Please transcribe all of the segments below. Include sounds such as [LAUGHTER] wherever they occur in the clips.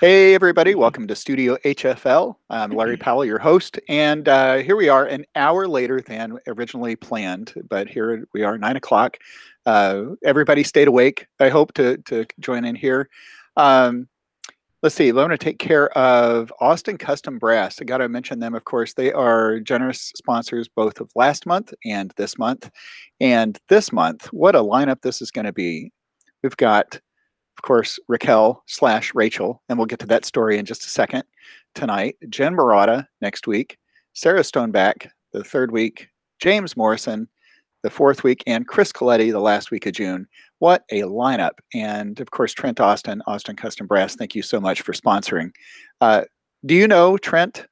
Hey, everybody, welcome to Studio HFL. I'm Larry Powell, your host, and uh, here we are an hour later than originally planned, but here we are, nine o'clock. Uh, everybody stayed awake, I hope, to, to join in here. Um, let's see, I'm going to take care of Austin Custom Brass. I got to mention them, of course. They are generous sponsors both of last month and this month. And this month, what a lineup this is going to be. We've got of course, Raquel slash Rachel, and we'll get to that story in just a second tonight. Jen Marotta next week, Sarah Stoneback the third week, James Morrison the fourth week, and Chris Coletti the last week of June. What a lineup! And of course, Trent Austin, Austin Custom Brass. Thank you so much for sponsoring. Uh, do you know Trent?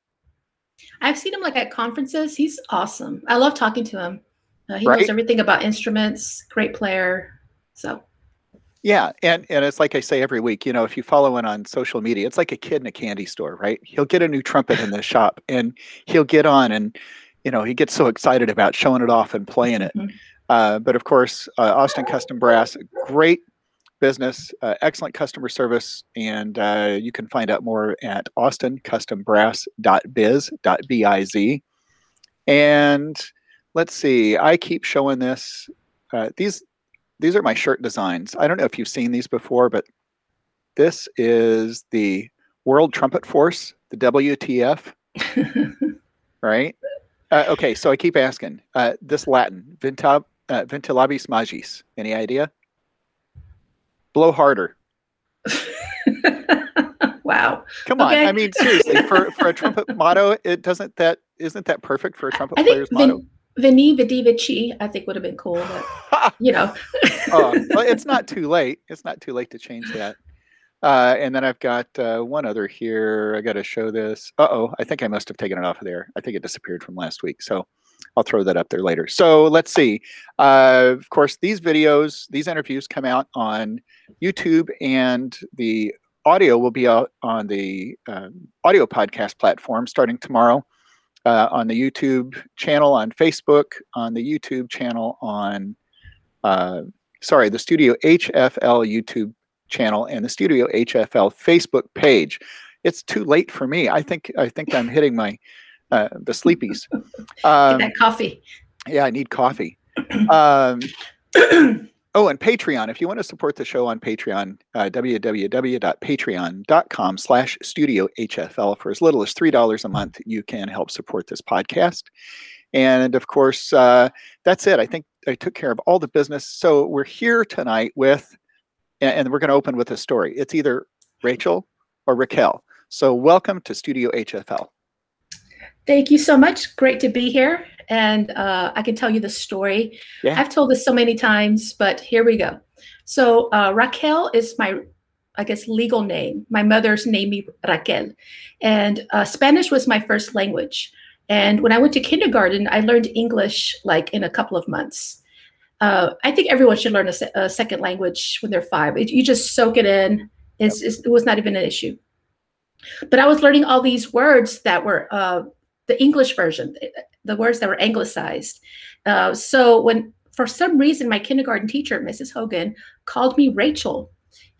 I've seen him like at conferences. He's awesome. I love talking to him. Uh, he right? knows everything about instruments. Great player. So yeah, and and it's like I say every week, you know, if you follow him on social media, it's like a kid in a candy store, right? He'll get a new trumpet in the shop and he'll get on and you know, he gets so excited about showing it off and playing it. Mm-hmm. Uh, but of course, uh, Austin Custom Brass, great business, uh, excellent customer service, and uh, you can find out more at austincustombrass.biz.biz. And let's see, I keep showing this. Uh, these these are my shirt designs. I don't know if you've seen these before, but this is the World Trumpet Force, the WTF. [LAUGHS] right? Uh, okay, so I keep asking. Uh, this Latin, Vintab, uh, ventilabis magis. Any idea? Blow harder. [LAUGHS] wow. Come on. I mean, seriously, for, for a [LAUGHS] trumpet motto, it doesn't that isn't that perfect for a trumpet I player's motto? Veni Vidi Vici, I think would have been cool, but [LAUGHS] you know. oh, well, it's not too late. It's not too late to change that. Uh, and then I've got uh, one other here. I got to show this. Uh oh, I think I must have taken it off of there. I think it disappeared from last week. So I'll throw that up there later. So let's see. Uh, of course, these videos, these interviews come out on YouTube, and the audio will be out on the um, audio podcast platform starting tomorrow uh, on the YouTube channel on Facebook, on the YouTube channel on, uh, sorry, the Studio HFL YouTube channel and the Studio HFL Facebook page. It's too late for me. I think I think I'm hitting my uh, the sleepies. Um, Get that coffee. Yeah, I need coffee. Um, [CLEARS THROAT] Oh, and Patreon. If you want to support the show on Patreon, uh, www.patreon.com slash studio HFL for as little as $3 a month, you can help support this podcast. And of course, uh, that's it. I think I took care of all the business. So we're here tonight with, and we're going to open with a story. It's either Rachel or Raquel. So welcome to Studio HFL. Thank you so much. Great to be here. And uh, I can tell you the story. Yeah. I've told this so many times, but here we go. So uh, Raquel is my, I guess, legal name. My mother's named me Raquel. And uh, Spanish was my first language. And when I went to kindergarten, I learned English like in a couple of months. Uh, I think everyone should learn a, se- a second language when they're five. It, you just soak it in. It's, it's, it was not even an issue. But I was learning all these words that were uh, the English version, the words that were anglicized. Uh, so when for some reason my kindergarten teacher, Mrs. Hogan, called me Rachel,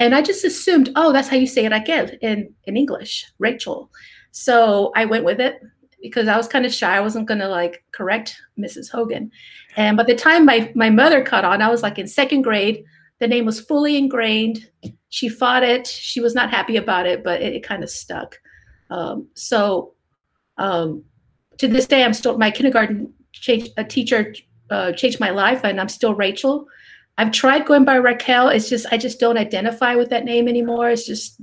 and I just assumed, oh, that's how you say Raquel in in English, Rachel. So I went with it because I was kind of shy. I wasn't going to like correct Mrs. Hogan. And by the time my my mother caught on, I was like in second grade. The name was fully ingrained. She fought it. She was not happy about it, but it, it kind of stuck. Um, so um, to this day, I'm still my kindergarten change, a teacher uh, changed my life, and I'm still Rachel. I've tried going by Raquel. It's just I just don't identify with that name anymore. It's just,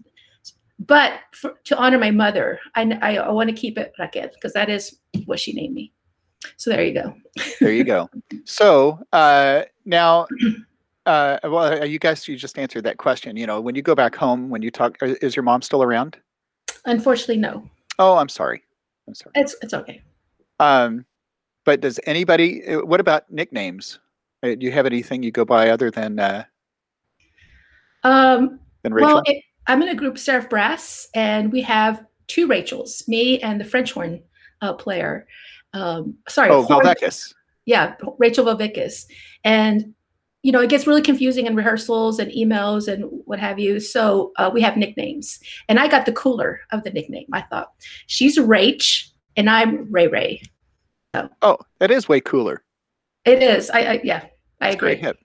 but for, to honor my mother, I I, I want to keep it Raquel because that is what she named me. So there you go. there you go. So uh, now, uh, well, uh, you guys, you just answered that question. You know, when you go back home, when you talk, is your mom still around? Unfortunately, no. Oh, I'm sorry. I'm sorry. It's it's okay. Um, but does anybody? Uh, what about nicknames? Uh, do you have anything you go by other than? Uh, um. Than Rachel? Well, it, I'm in a group, Seraph Brass, and we have two Rachels, me and the French horn uh, player. Um, sorry. Oh. Yeah, Rachel Velvikis. And you know, it gets really confusing in rehearsals and emails and what have you. So uh, we have nicknames, and I got the cooler of the nickname. I thought she's Rach, and I'm Ray Ray. So, oh, that is way cooler. It is. I, I yeah, I That's agree. Hip.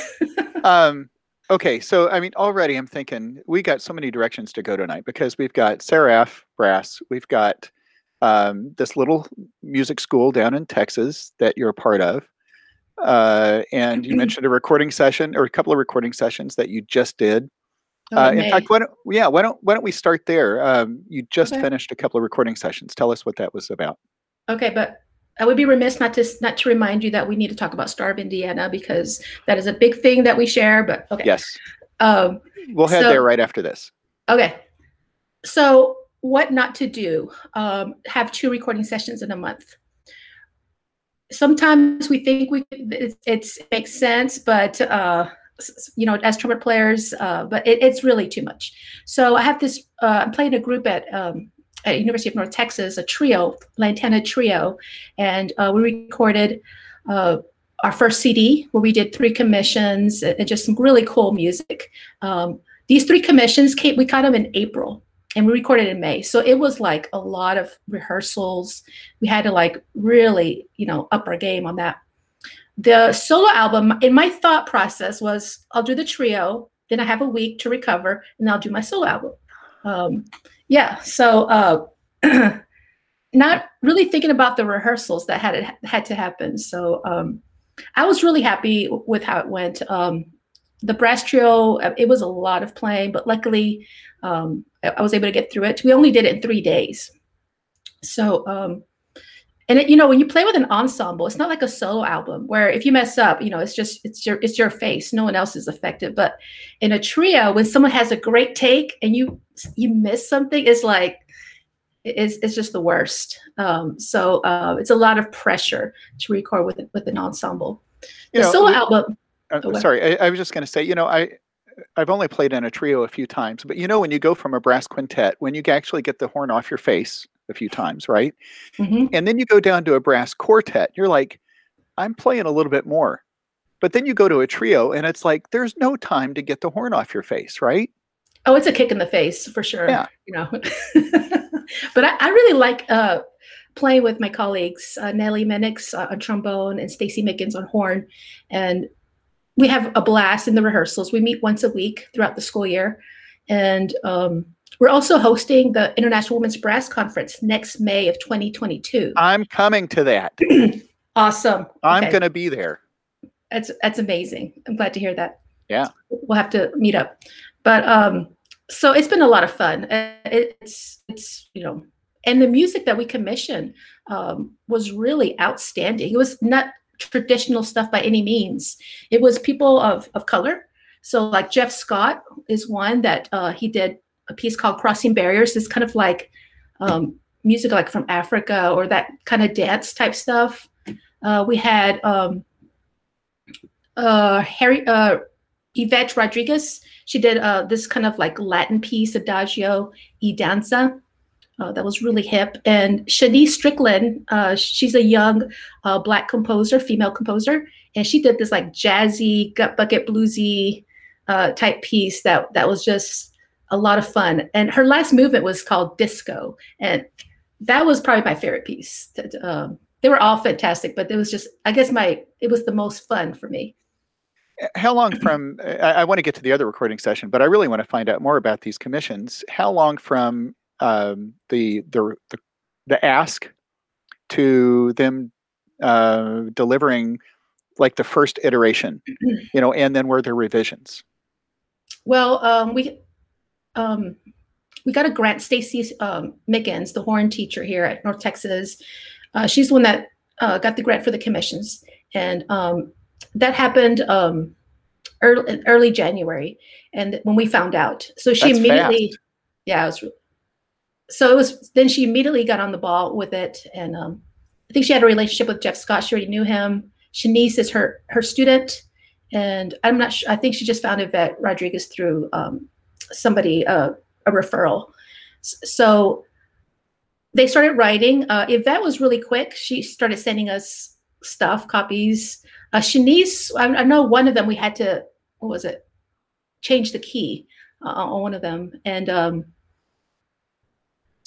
[LAUGHS] um, okay, so I mean, already I'm thinking we got so many directions to go tonight because we've got Seraph Brass, we've got um, this little music school down in Texas that you're a part of. Uh, and you [CLEARS THROAT] mentioned a recording session or a couple of recording sessions that you just did. Oh, uh, in fact, why don't yeah, why don't why don't we start there? Um, you just okay. finished a couple of recording sessions. Tell us what that was about. Okay, but I would be remiss not to not to remind you that we need to talk about Star of Indiana because that is a big thing that we share. But okay, yes, um, we'll head so, there right after this. Okay, so what not to do? Um, have two recording sessions in a month sometimes we think we it, it's makes sense, but uh, you know, as trumpet players, uh, but it, it's really too much. So I have this. Uh, I'm playing a group at um, at University of North Texas, a trio, Lantana Trio, and uh, we recorded uh, our first CD where we did three commissions and just some really cool music. Um, these three commissions came. We got them in April and we recorded in May. So it was like a lot of rehearsals. We had to like really, you know, up our game on that. The solo album, in my thought process was I'll do the trio, then I have a week to recover, and I'll do my solo album. Um, yeah, so uh, [CLEARS THROAT] not really thinking about the rehearsals that had had to happen. So um, I was really happy with how it went. Um, the brass trio, it was a lot of playing, but luckily um, I was able to get through it. We only did it in three days. So, um, and it, you know, when you play with an ensemble, it's not like a solo album where if you mess up, you know, it's just it's your it's your face. No one else is affected. But in a trio, when someone has a great take and you you miss something, it's like it's, it's just the worst. Um, so uh, it's a lot of pressure to record with with an ensemble. The you know, solo we, album. Uh, oh, sorry, I, I was just going to say, you know, I I've only played in a trio a few times, but you know when you go from a brass quintet, when you actually get the horn off your face a few times, right? Mm-hmm. And then you go down to a brass quartet, you're like, I'm playing a little bit more. But then you go to a trio and it's like there's no time to get the horn off your face, right? Oh, it's a kick in the face for sure. Yeah. You know. [LAUGHS] but I, I, really like uh, playing with my colleagues, uh, Nellie Mannix uh, on trombone and Stacy Mickens on horn. And we have a blast in the rehearsals. We meet once a week throughout the school year. And um, we're also hosting the International Women's Brass Conference next May of 2022. I'm coming to that. [CLEARS THROAT] awesome. I'm okay. going to be there. That's that's amazing. I'm glad to hear that. Yeah. We'll have to meet up. But um so it's been a lot of fun. It's it's you know, and the music that we commissioned um, was really outstanding. It was not traditional stuff by any means. It was people of, of color. So like Jeff Scott is one that uh, he did a piece called Crossing Barriers. It's kind of like um, music like from Africa or that kind of dance type stuff. Uh, we had um, uh, Harry uh, Yvette Rodriguez. She did uh, this kind of like Latin piece, Adagio e Danza. Uh, that was really hip. And Shanice Strickland, uh, she's a young black composer, female composer, and she did this like jazzy, gut bucket bluesy type piece that that was just a lot of fun. And her last movement was called Disco, and that was probably my favorite piece. Um, they were all fantastic, but it was just, I guess my it was the most fun for me. How long from? I, I want to get to the other recording session, but I really want to find out more about these commissions. How long from um, the, the the the ask to them uh, delivering like the first iteration, [CLEARS THROAT] you know, and then were there revisions? Well, um, we um, we got a grant. Stacy um, Mickens, the horn teacher here at North Texas, uh, she's the one that uh, got the grant for the commissions, and um, that happened um, early, early January. And when we found out, so she That's immediately, fast. yeah, it was so it was then she immediately got on the ball with it and um, i think she had a relationship with jeff scott she already knew him shanice is her her student and i'm not sure i think she just found yvette rodriguez through um, somebody uh, a referral so they started writing uh, yvette was really quick she started sending us stuff copies uh, Shanice, I, I, know one of them we had to, what was it? Change the key uh, on one of them. And, um,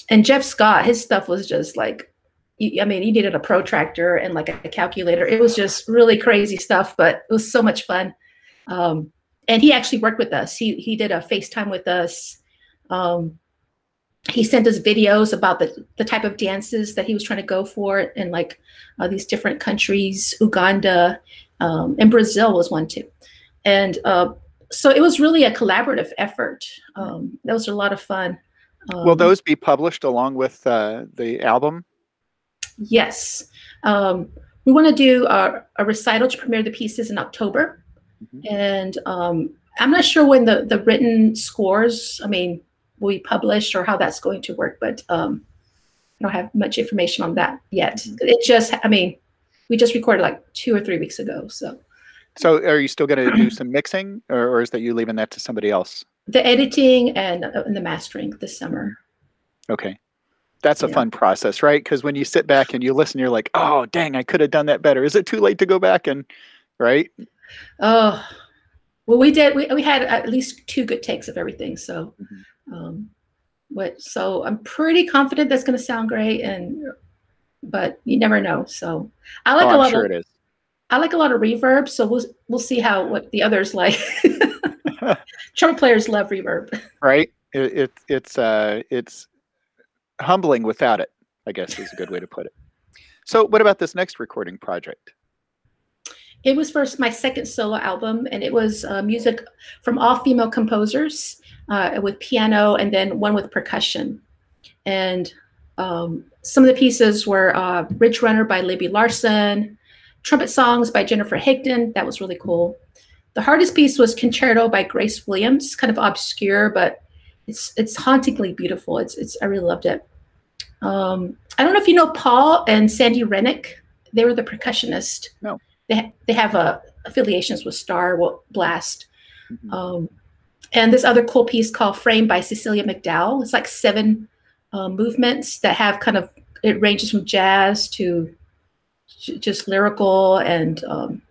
and Jeff Scott, his stuff was just like, I mean, he needed a protractor and like a calculator. It was just really crazy stuff, but it was so much fun. Um, and he actually worked with us. He he did a FaceTime with us. Um, he sent us videos about the, the type of dances that he was trying to go for in like uh, these different countries, Uganda, um, and Brazil was one too. And uh, so it was really a collaborative effort. Um, that was a lot of fun. Um, Will those be published along with uh, the album? Yes. Um, we want to do a, a, recital to premiere the pieces in October. Mm-hmm. And um, I'm not sure when the, the written scores, I mean, will be published or how that's going to work, but um, I don't have much information on that yet. Mm-hmm. It just, I mean, we just recorded like two or three weeks ago. So, so are you still going to do [CLEARS THROAT] some mixing or, or, is that you leaving that to somebody else? The editing and, uh, and the mastering this summer. Okay. That's a yeah. fun process, right? Because when you sit back and you listen, you're like, oh, dang, I could have done that better. Is it too late to go back and, right? Oh, well, we did. We, we had at least two good takes of everything. So, mm-hmm. um, what? So I'm pretty confident that's going to sound great, and but you never know. So I like oh, a lot sure of. It is. I like a lot of reverb, so we'll we'll see how what the others like. [LAUGHS] Trumpet players love reverb, right? It, it it's uh it's humbling without it. I guess is a good way to put it. So, what about this next recording project? It was first my second solo album, and it was uh, music from all female composers uh, with piano and then one with percussion. And um, some of the pieces were uh, Runner by Libby Larsen, Trumpet Songs by Jennifer Higdon. That was really cool. The hardest piece was Concerto by Grace Williams, kind of obscure, but it's it's hauntingly beautiful. It's it's I really loved it. Um, I don't know if you know Paul and Sandy Rennick. They were the percussionist. No they ha- they have uh, affiliations with Star Blast. Mm-hmm. Um, and this other cool piece called Frame by Cecilia McDowall. It's like seven uh, movements that have kind of it ranges from jazz to just lyrical and um,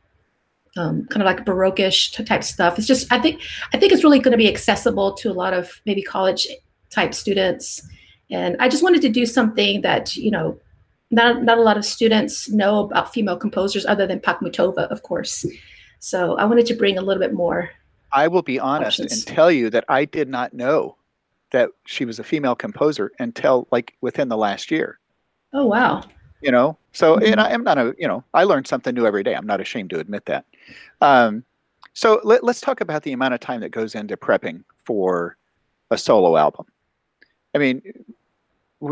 um, kind of like baroqueish type stuff. It's just I think I think it's really going to be accessible to a lot of maybe college type students. And I just wanted to do something that you know not, not a lot of students know about female composers other than Pakhmutova, of course. So I wanted to bring a little bit more. I will be honest options. and tell you that I did not know that she was a female composer until like within the last year. Oh wow. You know, so mm-hmm. and I am not a you know I learn something new every day. I'm not ashamed to admit that. Um, so let, let's talk about the amount of time that goes into prepping for a solo album. I mean,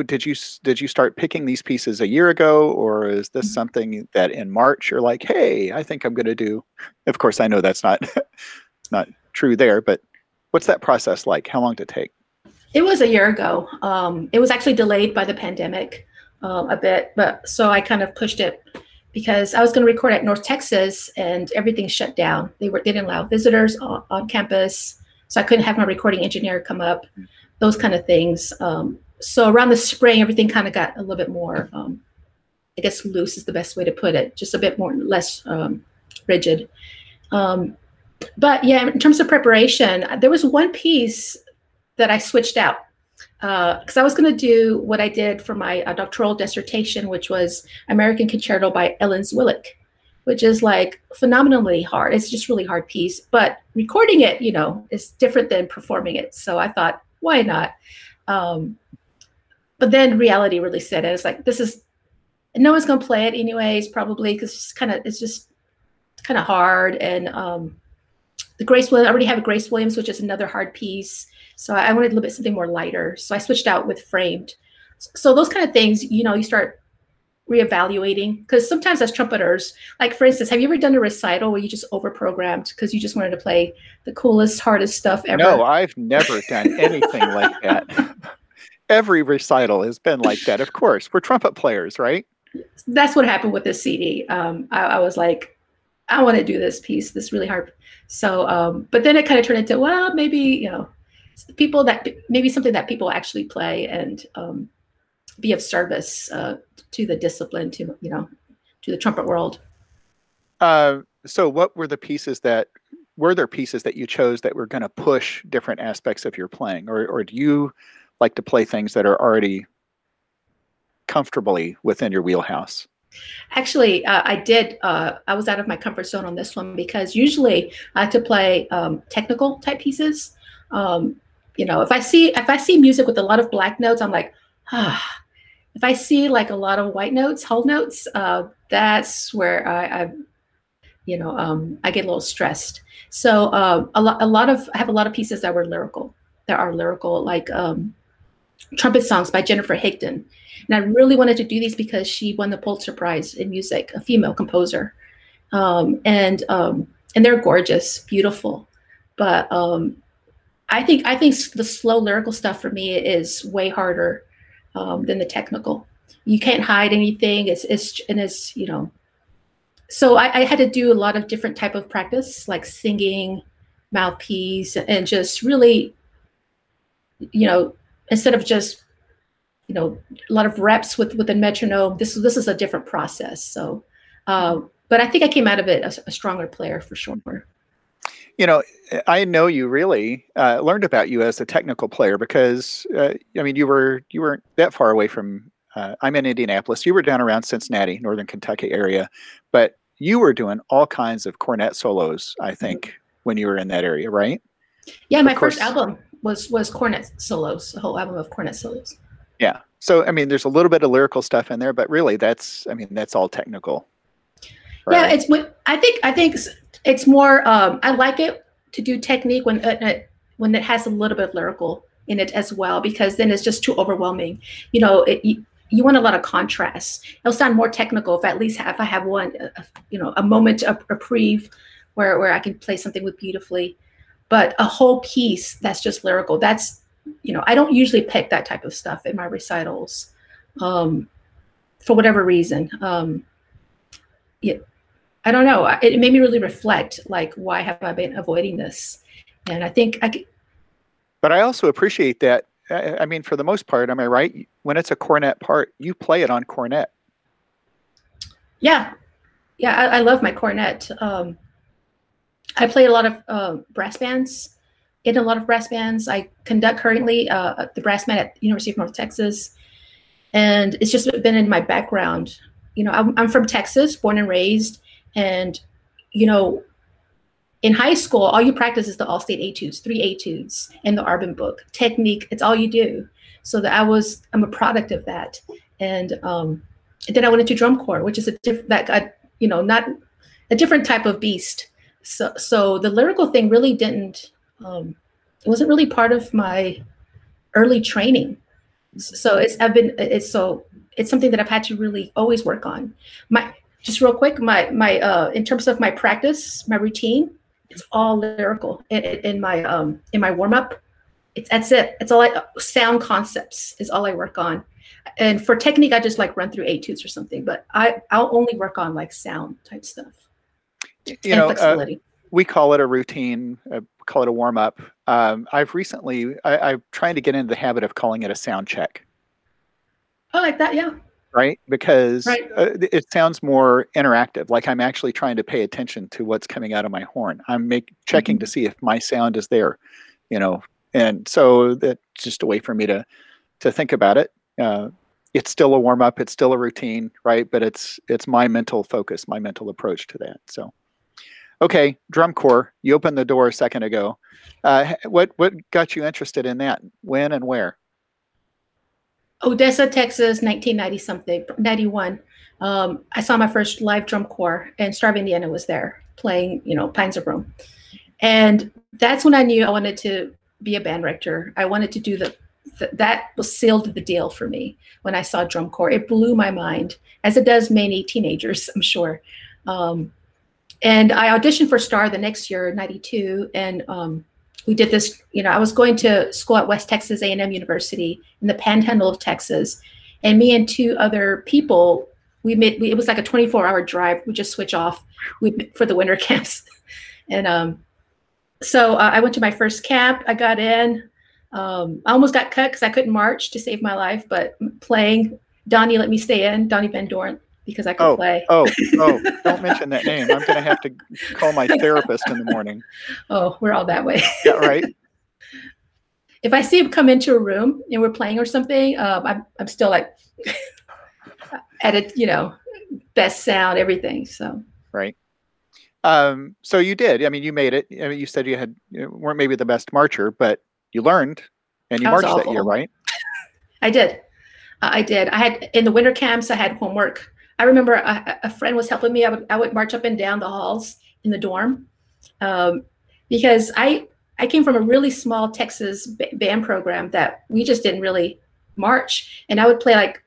did you did you start picking these pieces a year ago or is this mm-hmm. something that in march you're like hey i think i'm going to do of course i know that's not [LAUGHS] not true there but what's that process like? How long did it take? It was a year ago. Um, it was actually delayed by the pandemic um, a bit but so i kind of pushed it because i was going to record at north texas and everything shut down. They were they didn't allow visitors on, on campus so i couldn't have my recording engineer come up mm. those kind of things. Um, so around the spring, everything kind of got a little bit more, um, I guess, loose is the best way to put it, just a bit more less um, rigid. Um, but yeah, in terms of preparation, there was one piece that I switched out because uh, I was going to do what I did for my uh, doctoral dissertation, which was American Concerto by Ellen Zwilich, which is like phenomenally hard. It's just really hard piece, but recording it, you know, is different than performing it. So I thought, why not? Um, but then reality really set in. It's like this is no one's gonna play it anyways, probably because it's kind of it's just kind of hard. And um, the Grace Williams, I already have a Grace Williams, which is another hard piece. So I wanted a little bit something more lighter. So I switched out with framed. So those kind of things, you know, you start reevaluating because sometimes as trumpeters, like for instance, have you ever done a recital where you just overprogrammed because you just wanted to play the coolest, hardest stuff ever? No, I've never done anything like that. [LAUGHS] every recital has been like that. Of course, we're trumpet players, right? That's what happened with this CD. Um, I, I, was like, I want to do this piece, this really hard. So, um, but then it kind of turned into, well, maybe you know, people that maybe something that people actually play and um, be of service uh, to the discipline, to you know, to the trumpet world. Uh, so what were the pieces that were there pieces that you chose that were going to push different aspects of your playing or or do you like to play things that are already comfortably within your wheelhouse Actually, uh, I did. Uh, I was out of my comfort zone on this one because usually I like to play um, technical type pieces. Um, you know, if I see if I see music with a lot of black notes, I'm like, ah. If I see like a lot of white notes, whole notes, uh, that's where I, I you know, um, I get a little stressed. So uh, a lot, a lot of I have a lot of pieces that were lyrical. That are lyrical, like um, trumpet songs by Jennifer Higdon. And I really wanted to do these because she won the Pulitzer Prize in music, a female composer, um, and um, and they're gorgeous, beautiful. But um, I think I think the slow lyrical stuff for me is way harder um, than the technical. You can't hide anything. It's it's and it's you know so I, I, had to do a lot of different type of practice like singing mouthpiece and just really you know instead of just you know a lot of reps with with a metronome this this is a different process. So uh, but i think i came out of it a, a stronger player for sure. You know i know you really uh, learned about you as a technical player because uh, i mean you were you weren't that far away from uh, i'm in indianapolis. You were down around cincinnati northern kentucky area but you were doing all kinds of cornet solos, I think, mm-hmm. when you were in that area, right? Yeah, my first album was was cornet solos, a whole album of cornet solos. Yeah. So I mean, there's a little bit of lyrical stuff in there, but really, that's I mean, that's all technical. Right? Yeah, it's I think I think it's more. Um, I like it to do technique when uh, when it has a little bit of lyrical in it as well, because then it's just too overwhelming. You know, it, you want a lot of contrast. It'll sound more technical if at least have, if I have one, uh, you know, a moment, a reprieve where, where I can play something with beautifully. But a whole piece that's just lyrical, that's, you know, I don't usually pick that type of stuff in my recitals um, for whatever reason. Um, yeah, I don't know. It, made me really reflect, like, why have I been avoiding this? And I think I could, but I also appreciate that I mean, for the most part, am I right? When it's a cornet part, you play it on cornet. Yeah, yeah, I, I love my cornet. Um, I play a lot of uh, brass bands, in a lot of brass bands. I conduct currently uh, the brass band at University of North Texas, and it's just been in my background. You know, I'm, I'm from Texas, born and raised, and you know, in high school, all you practice is the all-state etudes, three etudes in the Arban book. Technique, it's all you do. So that I was, I'm a product of that. And, um, and then I went into drum corps, which is a different, that got, you know, not a different type of beast. So, so the lyrical thing really didn't, um, it wasn't really part of my early training. So it's, I've been, it's so, it's something that I've had to really always work on. My, just real quick, my, my, uh, in terms of my practice, my routine, it's all lyrical in, in my um in my warm up. It's that's it. It's all I sound concepts is all I work on. And for technique, I just like run through etudes or something. But I I'll only work on like sound type stuff. You know, uh, we call it a routine. Uh, call it a warm up. Um, I've recently I, I'm trying to get into the habit of calling it a sound check. I like that. Yeah right? Because right. Uh, it sounds more interactive. Like I'm actually trying to pay attention to what's coming out of my horn. I'm make, checking mm-hmm. to see if my sound is there, you know. And so that's just a way for me to to think about it. Uh, it's still a warm up. It's still a routine, right? But it's it's my mental focus, my mental approach to that. So, okay, drum corps. You opened the door a second ago. Uh, what what got you interested in that? When and where? Odessa, Texas, 1990 something, 91. Um, I saw my first live drum corps, and Star of Indiana was there playing, you know, Pines of Rome. And that's when I knew I wanted to be a band director. I wanted to do the, the that was sealed the deal for me when I saw drum corps. It blew my mind, as it does many teenagers, [LAUGHS] I'm sure. Um, and I auditioned for Star the next year, 92, and um, we did this you know i was going to school at west texas a&m university in the panhandle of texas. And me and two other people we made we, it was like a 24 hour drive. We just switch off. We, for the winter [LAUGHS] camps. And um, so uh, i went to my first camp. I got in. Um, i almost got cut because i couldn't march to save my life but playing donnie let me stay in donnie van doren because I could oh, play. Oh, oh, [LAUGHS] don't mention that name. I'm going to have to call my therapist in the morning. Oh, we're all that way. yeah, right. [LAUGHS] If I see him come into a room and we're playing or something, um, I'm, I'm still like [LAUGHS] at it, you know, best sound, everything. So, right. Um, so you did. I mean, you made it. I mean, you said you had you weren't maybe the best marcher, but you learned and you marched that year, right? I did. Uh, I did. I had in the winter camps. I had homework I remember a, a, friend was helping me. I would, I would march up and down the halls in the dorm um, because I I came from a really small Texas band program that we just didn't really march, and I would play like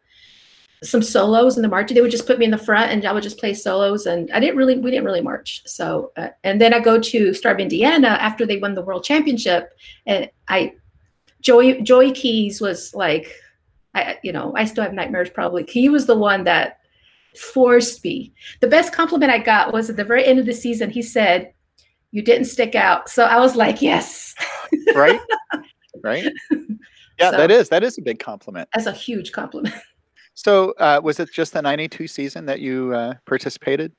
some solos in the march. They would just put me in the front, and I would just play solos, and I didn't really we didn't really march. So uh, and then I go to Star of Indiana after they won the world championship, and I Joey Joey Keys was like I you know I still have nightmares probably. He was the one that forced me. The best compliment I got was at the very end of the season. He said, "You didn't stick out." So I was like, "Yes." [LAUGHS] right. Right. [LAUGHS] Yeah, so, that is that is a big compliment. That's a huge compliment. [LAUGHS] So, uh, was it just the '92 season that you uh, participated?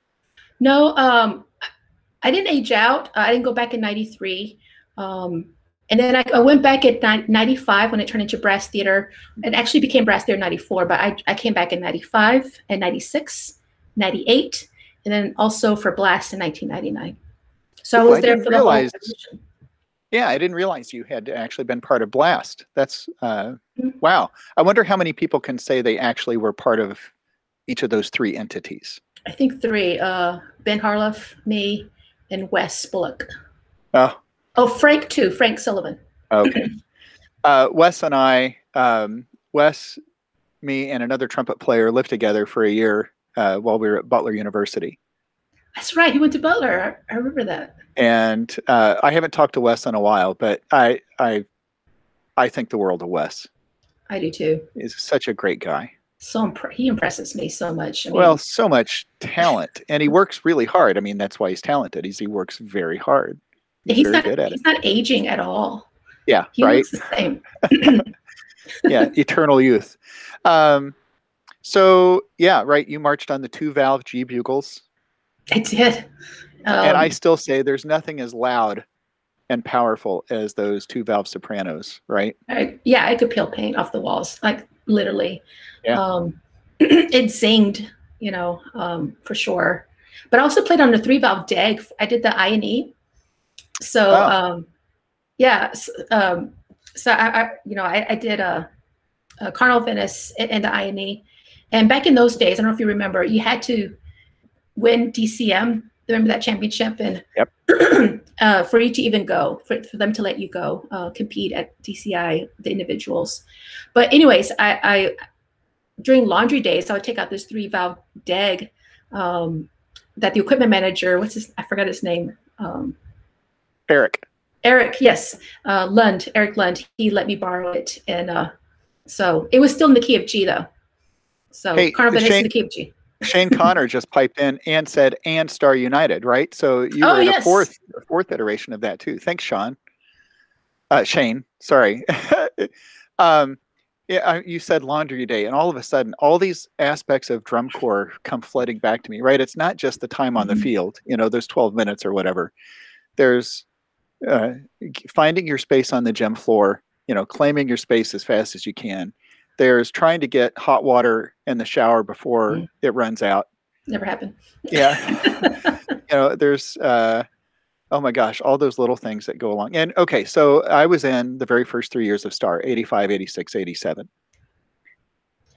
No, um, I didn't age out. I didn't go back in '93. Um, and then I, I, went back at 95 when it turned into brass theater. It actually became brass theater 94, but I, I came back in 95 and 96, 98, and then also for blast in 1999. So I was there I for realize, the whole Yeah, I didn't realize you had actually been part of blast. That's uh, mm-hmm. wow. I wonder how many people can say they actually were part of each of those three entities. I think three. Uh, ben Harloff, me, and Wes Bullock. Oh, Oh, Frank too. Frank Sullivan. Okay. Uh, Wes and I, um, Wes, me, and another trumpet player lived together for a year uh, while we were at Butler University. That's right. He went to Butler. I, I remember that. And uh, I haven't talked to Wes in a while, but I, I, I think the world of Wes. I do too. He's such a great guy. So imp- he impresses me so much. I mean, well, so much talent, and he works really hard. I mean, that's why he's talented. He's he works very hard. He's, he's not, good at he's it. not aging at all. Yeah, he right. Looks the same. [LAUGHS] [LAUGHS] yeah, eternal youth. Um, so yeah, right. You marched on the two valve G bugles. I did. Um, and I um, still say there's nothing as loud and powerful as those two valve sopranos, right? I, yeah, I could peel paint off the walls, like literally. Yeah. Um, [CLEARS THROAT] it zinged, you know, um, for sure. But I also played on the three valve DEG. I did the I and E. So oh. um, yeah, um, so I, I, you know I, I did a, a Carnival Venice and the INE, and back in those days, I don't know if you remember, you had to win DCM. Remember that championship, and yep. [CLEARS THROAT] uh, for you to even go, for, for them to let you go uh, compete at DCI, the individuals. But anyways, I, I during laundry days, I would take out this three valve DEG um, that the equipment manager, what's his, I forgot his name. Um, Eric. Eric, yes, uh, Lund, Eric Lund. He let me borrow it, and uh, so it was still in the key of G though. So hey, Carnival Shane, in the key of G. Shane [LAUGHS] Connor just piped in and said, "And Star United," right? So you oh, were in yes. a fourth, a fourth iteration of that too. Thanks, Sean. Uh, Shane, sorry. [LAUGHS] um, yeah, you said laundry day, and all of a sudden, all these aspects of drum corps come flooding back to me. Right? It's not just the time on the mm-hmm. field. You know, those twelve minutes or whatever. There's uh, finding your space on the gym floor, you know, claiming your space as fast as you can. There's trying to get hot water in the shower before mm. it runs out. Never happened. Yeah. [LAUGHS] you know, there's, uh, oh my gosh, all those little things that go along. And okay, so I was in the very first three years of Star 85, 86, 87.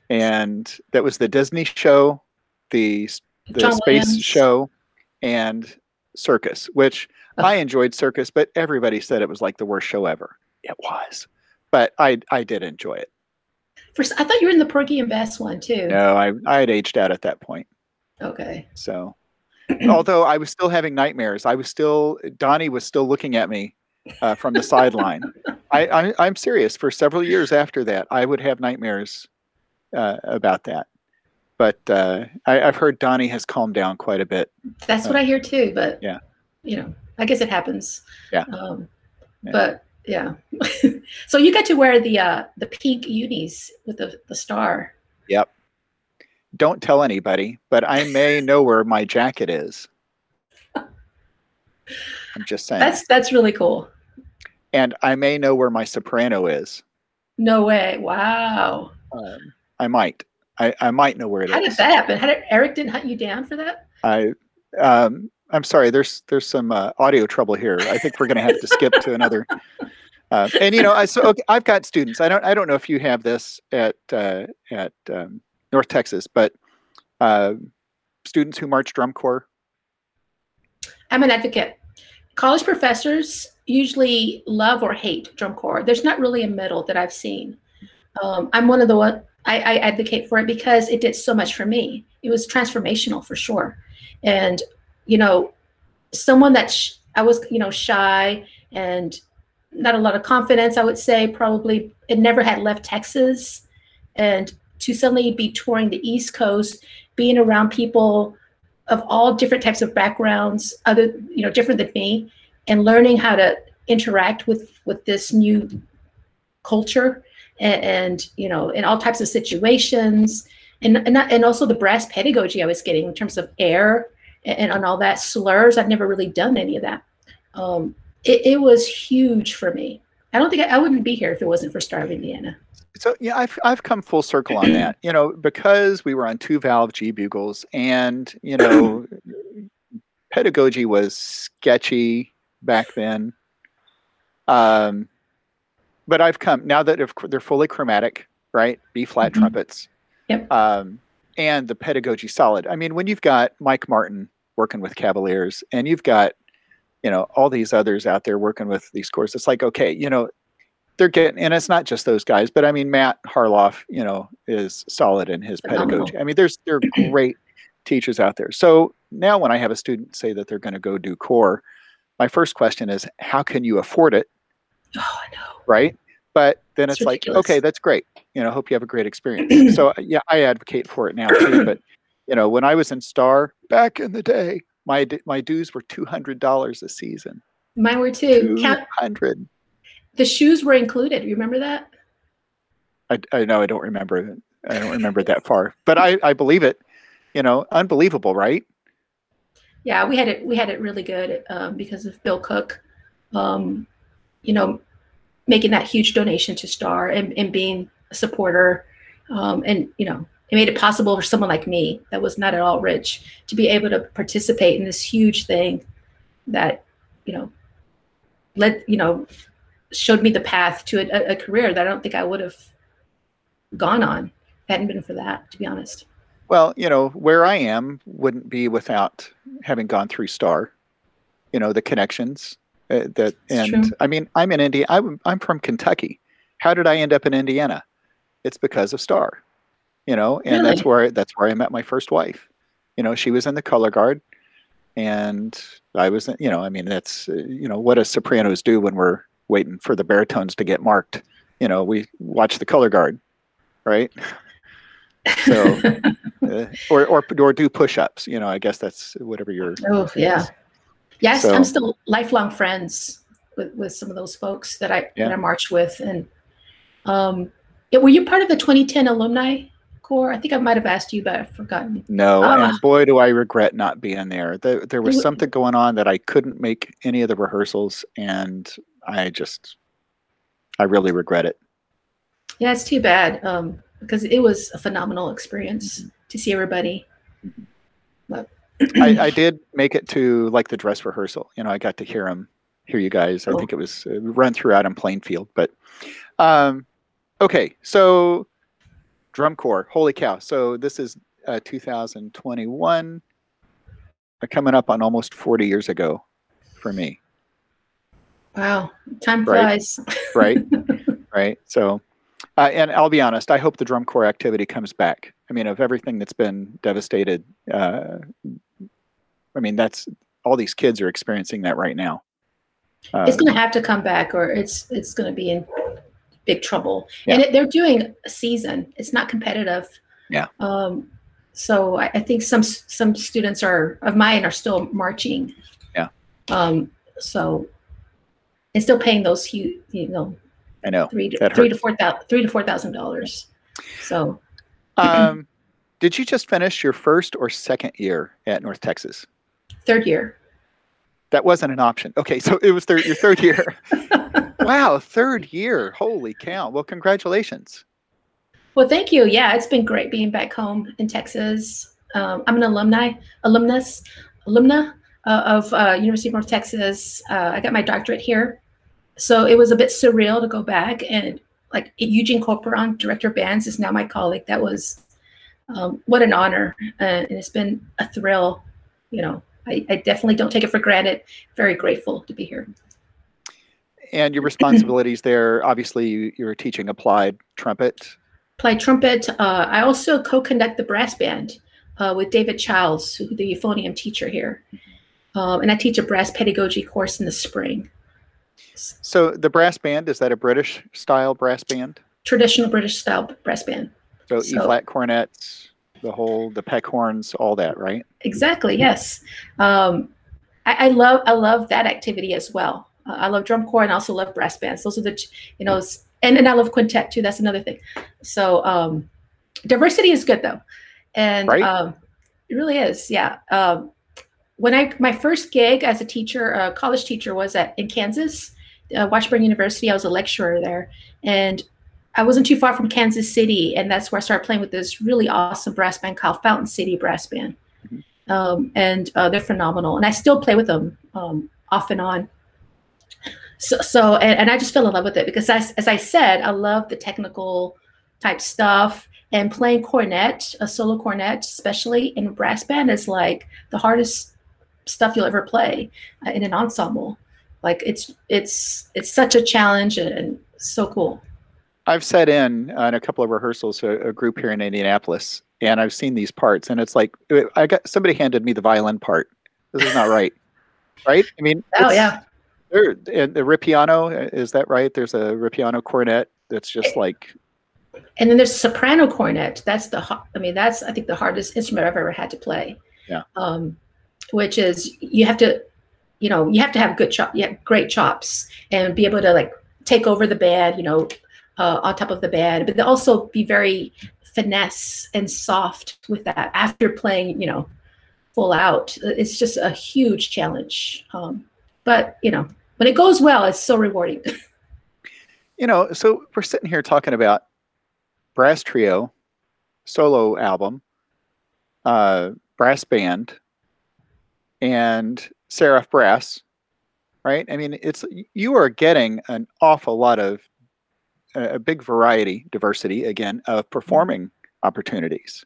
And that was the Disney show, the, the John space Williams. show, and circus, which I enjoyed circus, but everybody said it was like the worst show ever. It was, but I I did enjoy it. First, I thought you were in the Porgy and Bess one too. No, I I had aged out at that point. Okay. So, [CLEARS THROAT] although I was still having nightmares, I was still Donnie was still looking at me uh, from the sideline. [LAUGHS] I, I I'm serious. For several years after that, I would have nightmares uh, about that. But uh, I, have heard Donnie has calmed down quite a bit. That's what I hear too. But yeah, you know, I guess it happens. Yeah. Um, yeah. But yeah. [LAUGHS] so you got to wear the uh, the pink unis with the, the star. Yep. don't tell anybody, but I may [LAUGHS] know where my jacket is. I'm just saying. That's that's really cool. And I may know where my soprano is. No way! Wow. Um, I might. I, I might know where it How is. did that happen? How did Eric didn't hunt you down for that? I um, I'm sorry. There's there's some uh, audio trouble here. I think we're going to have to skip to another. Uh, and you know, I so okay, I've got students. I don't I don't know if you have this at uh, at um, North Texas, but uh, students who march drum corps. I'm an advocate. College professors usually love or hate drum corps. There's not really a middle that I've seen. Um, I'm one of the one I, I advocate for it because it did so much for me. It was transformational for sure. And you know, someone that sh- I was you know shy and not a lot of confidence. I would say probably it never had left Texas, and to suddenly be touring the East Coast, being around people of all different types of backgrounds, other you know different than me, and learning how to interact with with this new culture and, and you know in all types of situations and and, and also the brass pedagogy I was getting in terms of air and, on all that slurs. I've never really done any of that. Um, it, it was huge for me. I don't think I, I wouldn't be here if it wasn't for Star of Indiana. So yeah, I've I've come full circle on that. You know, because we were on two valve G bugles, and you know, pedagogy was sketchy back then. Um, but I've come now that if they're fully chromatic, right? B flat mm-hmm. trumpets. Yep. Um, and the pedagogy solid. I mean, when you've got Mike Martin working with Cavaliers, and you've got you know all these others out there working with these courses, it's like okay, you know, they're getting, and it's not just those guys, but I mean, Matt Harloff, you know, is solid in his pedagogy. I mean, there's there are [CLEARS THROAT] great teachers out there. So now when I have a student say that they're going to go do corps, my first question is, how can you afford it? Oh, I know. Right. But then it's, it's like, okay, that's great. You know, hope you have a great experience. [CLEARS THROAT] so yeah, I advocate for it now too. But you know, when I was in Star back in the day, my my dues were two hundred dollars a season. Mine were too. Two hundred. The shoes were included. You remember that? I, I know I don't remember. I don't remember that far, but I, I believe it. You know, unbelievable, right? Yeah, we had it. We had it really good um, because of Bill Cook. Um, you know, making that huge donation to Star and, and being a supporter, um, and you know, it made it possible for someone like me that was not at all rich to be able to participate in this huge thing that you know led you know showed me the path to a, a career that I don't think I would have gone on hadn't been for that, to be honest. Well, you know, where I am wouldn't be without having gone through Star. You know, the connections uh, that, and true. I mean, I'm in India. I'm I'm from Kentucky. How did I end up in Indiana? It's because of Star. You know, and really? that's where that's where I met my first wife. You know, she was in the color guard, and I was. You know, I mean, that's uh, you know what does sopranos do when we're waiting for the baritones to get marked. You know, we watch the color guard, right? So, [LAUGHS] uh, or, or or do push-ups. You know, I guess that's whatever your. Oh yeah, yes, so, I'm still lifelong friends with, with some of those folks that I yeah. that I marched with, and um, yeah, were you part of the 2010 alumni corps? I think I might have asked you, but I've forgotten. No, and boy, do I regret not being there. There, there was something going on that I couldn't make any of the rehearsals, and I just, I really regret it. Yeah, it's too bad um, because it was a phenomenal experience to see everybody. But I, [CLEARS THROAT] I, did make it to like the dress rehearsal. You know, I got to hear them, hear you guys. I oh. think it was uh, run throughout in Plainfield. But um, okay, so drum corps. Holy cow! So this is uh, 2021, uh, coming up on almost 40 years ago for me. Wow, time flies. Right, right, [LAUGHS] right. So, uh, and I'll be honest, I hope the drum corps activity comes back. I mean, of everything that's been devastated, uh, I mean, that's all these kids are experiencing that right now. Uh, it's going to have to come back, or it's it's going to be in big trouble. Yeah. And it, they're doing a season; it's not competitive. Yeah. Um, so I, I think some some students are of mine are still marching. Yeah. Um, so and still paying those huge, you know, I know three to three to four thousand three to four thousand dollars. So, um, Did you just finish your first or second year at North Texas? Third year. That wasn't an option. Okay, so it was third, your third year. [LAUGHS] wow, third year. Holy cow. Well, congratulations. Well, thank you. Yeah, it's been great being back home in Texas. Um, I'm an alumni, alumnus, alumna uh, of uh, University of North Texas. Uh, I got my doctorate here, so it was a bit surreal to go back and like Eugene Corporon, director of bands, is now my colleague. That was um, what an honor, and it's been a thrill. You know, I, I definitely don't take it for granted. Very grateful to be here. And your responsibilities there, obviously, you're teaching applied trumpet. Applied trumpet. Uh, I also co-conduct the brass band uh, with David Childs, who, the euphonium teacher here, um, and I teach a brass pedagogy course in the spring. So the brass band is that a British style brass band? Traditional British style brass band. So, so E flat cornets, the whole the peck horns, all that, right? Exactly. Yes. Um, I, I, love I love that activity as well. Uh, I love drum corps and I also love brass bands. Those are the you know, and and I love quintet too. That's another thing. So um, diversity is good though, and right? um, it really is. Yeah. Um, when I my first gig as a teacher, a college teacher, was at in Kansas, uh, Washburn University. I was a lecturer there, and I wasn't too far from Kansas City, and that's where I started playing with this really awesome brass band called Fountain City Brass Band, mm-hmm. um, and uh, they're phenomenal. And I still play with them um, off and on. So, so and, and, I just fell in love with it because, I, as I said, I love the technical type stuff, and playing cornet, a solo cornet, especially in a brass band, is like the hardest stuff you'll ever play uh, in an ensemble. Like it's it's it's such a challenge and so cool. I've set in uh, on a couple of rehearsals a, a, group here in Indianapolis, and I've seen these parts, and it's like uh, I got somebody handed me the violin part. This is not [LAUGHS] right, right? I mean, oh yeah. There, the ripieno uh, is that right? There's a ripieno cornet that's just like. And then there's soprano cornet. That's the I mean that's I think the hardest instrument I've ever had to play. Yeah. Um, which is you have to, you know, you have to have good chop, you have great chops, and be able to like take over the band, you know, uh, on top of the band, but also be very finesse and soft with that after playing, you know, full out. It's just a huge challenge. Um, but, you know, when it goes well, it's so rewarding. [LAUGHS] you know, so we're sitting here talking about brass trio, solo album, uh, brass band, and Seraph Brass, right? I mean, it's you are getting an awful lot of a big variety, diversity again of mm-hmm. performing opportunities.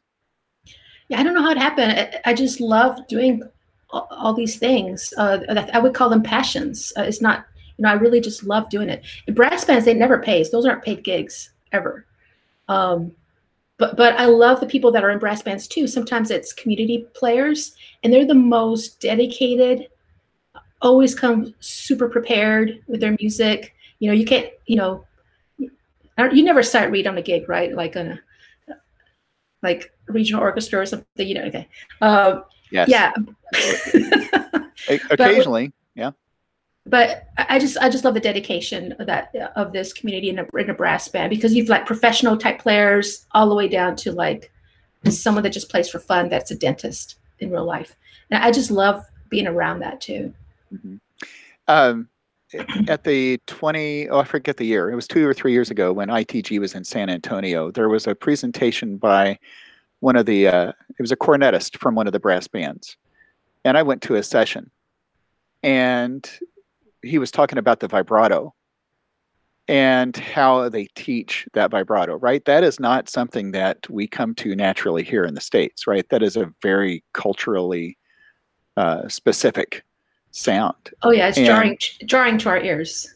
Yeah, I don't know how it happened. I, just love doing all, these things. Uh, I would call them passions. Uh, it's not, you know, I really just love doing it. Brass bands, they never pays. Those aren't paid gigs ever. Um, but but I love the people that are in brass bands too. Sometimes it's community players, and they're the most dedicated. Always come super prepared with their music. You know, you can't, you know, you never sight read on a gig, right? Like on a like regional orchestra or something, you know. Okay. Um, yes. Yeah. [LAUGHS] [LAUGHS] Occasionally, but, yeah. But I just I just love the dedication of that of this community in a, in a brass band because you've like professional type players all the way down to like someone that just plays for fun that's a dentist in real life, and I just love being around that too. Mm-hmm. Um, at the 20 oh i forget the year. It was two or three years ago when itg was in san antonio. There was a presentation by one of the uh, it was a cornetist from one of the brass bands. And i went to a session. And he was talking about the vibrato and how they teach that vibrato right? That is not something that we come to naturally here in the states right? That is a very culturally uh, specific sound. Oh yeah, it's and, jarring, jarring to our ears.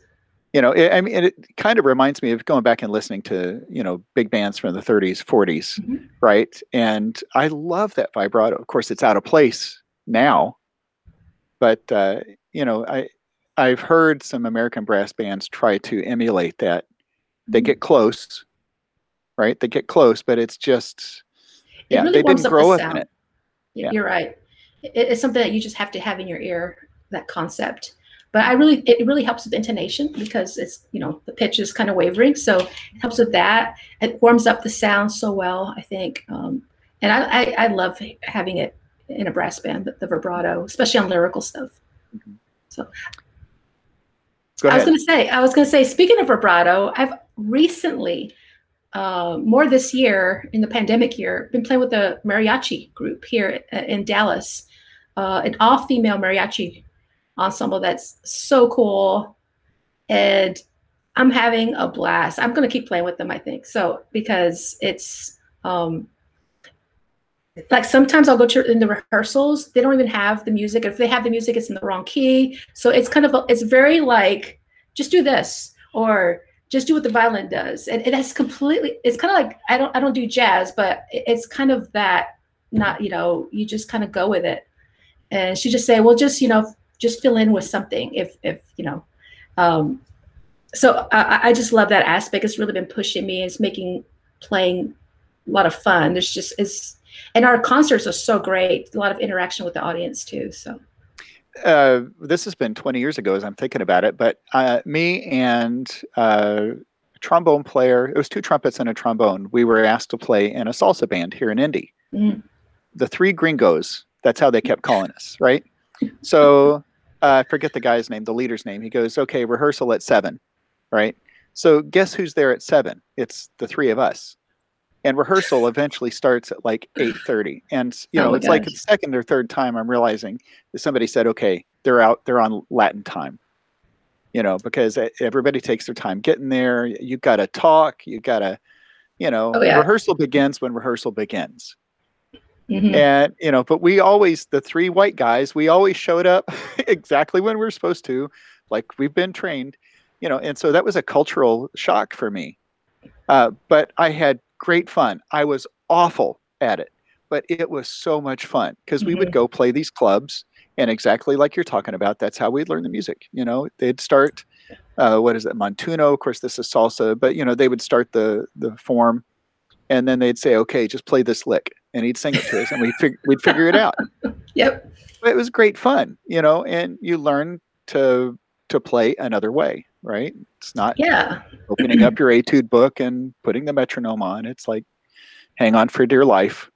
You know, it, I mean, it kind of reminds me of going back and listening to you know big bands from the 30s, 40s, mm-hmm. right? And I love that vibrato. Of course, it's out of place now, but uh, you know, I I've heard some American brass bands try to emulate that. They mm-hmm. get close, right? They get close, but it's just yeah, really they didn't grow up, up in it. Yeah. You're right. It's something that you just have to have in your ear that concept. But I really, it really helps with intonation because it's, you know, the pitch is kind of wavering. So it helps with that. It warms up the sound so well, I think. Um, and I, I, I love having it in a brass band, the, the vibrato, especially on lyrical stuff. Mm-hmm. So I was going to say, I was going to say, speaking of vibrato, I've recently, uh, more this year in the pandemic year, been playing with a mariachi group here in Dallas, uh, an all-female mariachi ensemble that's so cool, and I'm having a blast. I'm going to keep playing with them, I think, so because it's um, like sometimes I'll go to in the rehearsals, they don't even have the music. If they have the music, it's in the wrong key. So it's kind of a, it's very like just do this or just do what the violin does. And it has completely it's kind of like I don't I don't do jazz, but it's kind of that not, you know, you just kind of go with it. And she just say, well, just, you know, just fill in with something if if, you know. Um so I, I just love that aspect. It's really been pushing me. It's making playing a lot of fun. There's just it's and our concerts are so great. A lot of interaction with the audience too. So. Uh, this has been 20 years ago as I'm thinking about it, but uh, me and uh, trombone player, it was two trumpets and a trombone. We were asked to play in a salsa band here in Indy. Mm. The three gringos, that's how they kept calling us, right? [LAUGHS] So uh, I forget the guy's name, the leader's name. He goes, okay, rehearsal at seven, right? So guess who's there at seven? It's the three of us and rehearsal [LAUGHS] eventually starts at like 8.30 and you know oh it's gosh. like the second or third time i'm realizing that somebody said okay they're out they're on latin time you know because everybody takes their time getting there You've got to talk You've got to you know oh, yeah. rehearsal begins when rehearsal begins mm-hmm. and you know but we always the three white guys we always showed up [LAUGHS] exactly when we are supposed to like we've been trained you know and so that was a cultural shock for me uh, but i had great fun. I was awful at it, but it was so much fun because mm-hmm. we would mm-hmm. go play these clubs and exactly like you're talking about, that's how we'd learn the music. You know, they'd start, uh, what is it, Montuno? Of course, this is salsa, but you know, they would start the the form, and then they'd say, "Okay, just play this lick," and he'd sing it to us, and we'd fig- we'd figure it out. [LAUGHS] Yep. But it was great fun, you know, and you learn to to play another way right? It's not yeah. opening up your etude book and putting the metronome on. It's like hang on for dear life.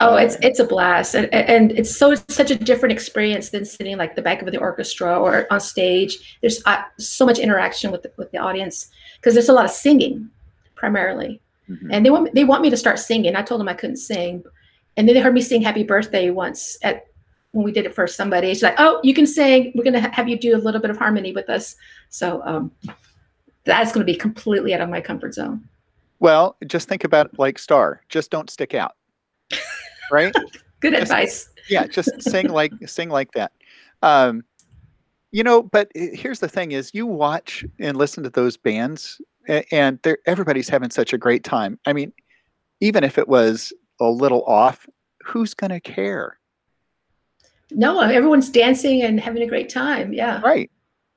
Oh, it's it's a blast, and, and it's so it's such a different experience than sitting like the back of the orchestra or on stage. There's uh, so much interaction with the, with the audience because there's a lot of singing, primarily, mm-hmm. and they want they want me to start singing. I told them I couldn't sing, and then they heard me sing "Happy Birthday" once at when we did it for somebody. She's like, "Oh, you can sing. We're gonna have you do a little bit of harmony with us." So um, that's going to be completely out of my comfort zone. Well, just think about like Star. Just don't stick out. Right. [LAUGHS] Good just, advice. yeah, just sing like sing like that. Um, you know, but eh, here's the thing: is you watch and listen to those bands, and they're everybody's having such a great time. I mean, even if it was a little off, who's going to care? No, everyone's dancing and having a great time. Yeah. Right.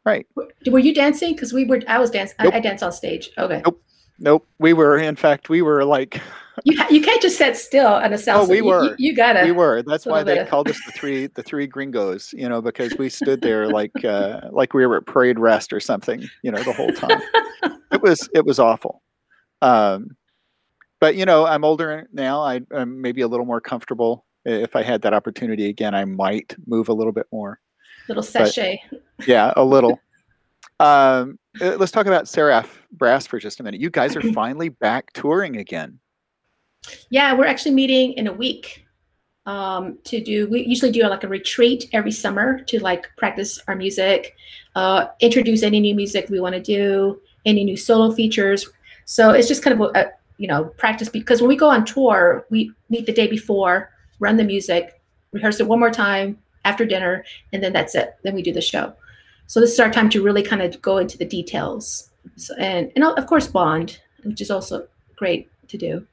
Right. Were you dancing? Because we were. I was dancing. Nope. I, I danced on stage. Okay. Nope. Nope. We were. In fact, we were like. [LAUGHS] you you can't just sit still on a salsa. Oh, we were. You, you, gotta. We were. That's why they called us the three the three gringos. You know, because we stood there like uh, like we were at parade rest or something. You know, the whole time. [LAUGHS] it was it was awful. Um, but you know, I'm older now. I, I'm maybe a little more comfortable if I had that opportunity again, I might move a little bit more. A Little sashay. But, yeah, a little. [LAUGHS] um, uh, let's talk about Seraph Brass for just a minute. You guys are [CLEARS THROAT] finally back touring again. Yeah, we're actually meeting in a week um, to do. We usually do like a retreat every summer to like practice our music, uh, introduce any new music we want to do, any new solo features. So it's just kind of a, a you know practice because when we go on tour, we meet the day before run the music, rehearse it one more time after dinner, and then that's it. Then we do the show. So this is our time to really kind of go into the details, so, and and of course bond, which is also great to do.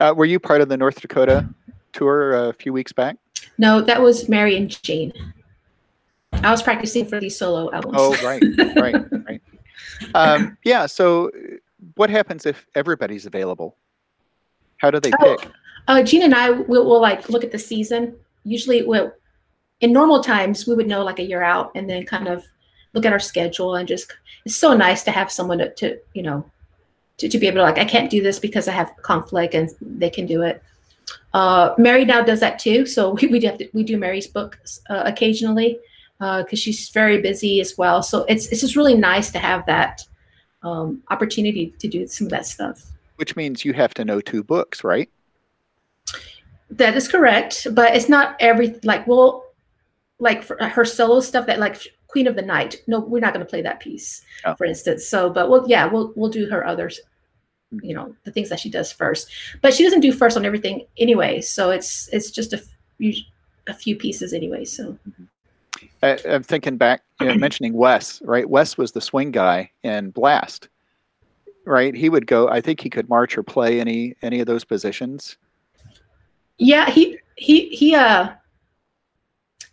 Uh, were you part of the North Dakota tour a few weeks back? No, that was Mary and Jane. I was practicing for these solo albums. Oh, right, right, right. [LAUGHS] Um, yeah. So, what happens if everybody's available? How do they oh, pick? Uh, and I will, will like look at the season. Usually, we'll, in normal times, we would know like a year out, and then kind of look at our schedule and just. It's so nice to have someone to, to you know, to, to be able to like I can't do this because I have conflict and they can do it. Uh, Mary now does that too, so [LAUGHS] we, we do have to, we do Mary's book uh, occasionally because uh, she's very busy as well. So it's it's just really nice to have that um, opportunity to do some of that stuff. Which means you have to know two books, right? That is correct, but it's not every like well, like for her solo stuff that like Queen of the Night. No, we're not going to play that piece, oh. for instance. So, but well, yeah, we'll we'll do her others. You know, the things that she does first, but she doesn't do first on everything anyway. So it's it's just a few, a few pieces anyway. So. I, am thinking back, you know, mentioning Wes, right? Wes was the swing guy in Blast, right? He would go. I think he could march or play any any of those positions. Yeah, he he he uh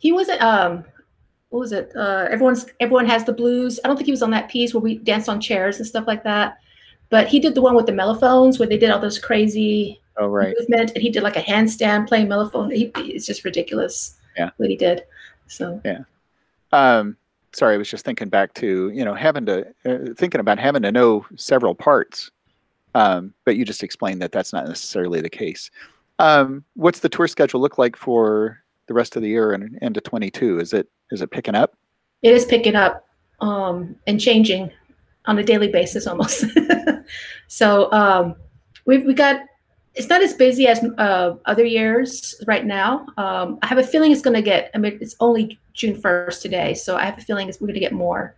he wasn't um what was it? Uh, everyone's everyone has the blues. I don't think he was on that piece where we danced on chairs and stuff like that. But he did the one with the mellophones where they did all those crazy oh, right. movement, and he did like a handstand playing mellophone. He, it's just ridiculous. Yeah, what he did. So yeah. Um, sorry, I was just thinking back to you know having to uh, thinking about having to know several parts. Um, but you just explained that that's not necessarily the case. Um, what's the tour schedule look like for the rest of the year and into 22? Is it is it picking up? It is picking up um, and changing on a daily basis almost. [LAUGHS] so um, we've we got it's not as busy as uh, other years right now. Um, I have a feeling it's going to get. I mean, it's only June first today, so I have a feeling it's we're going to get more.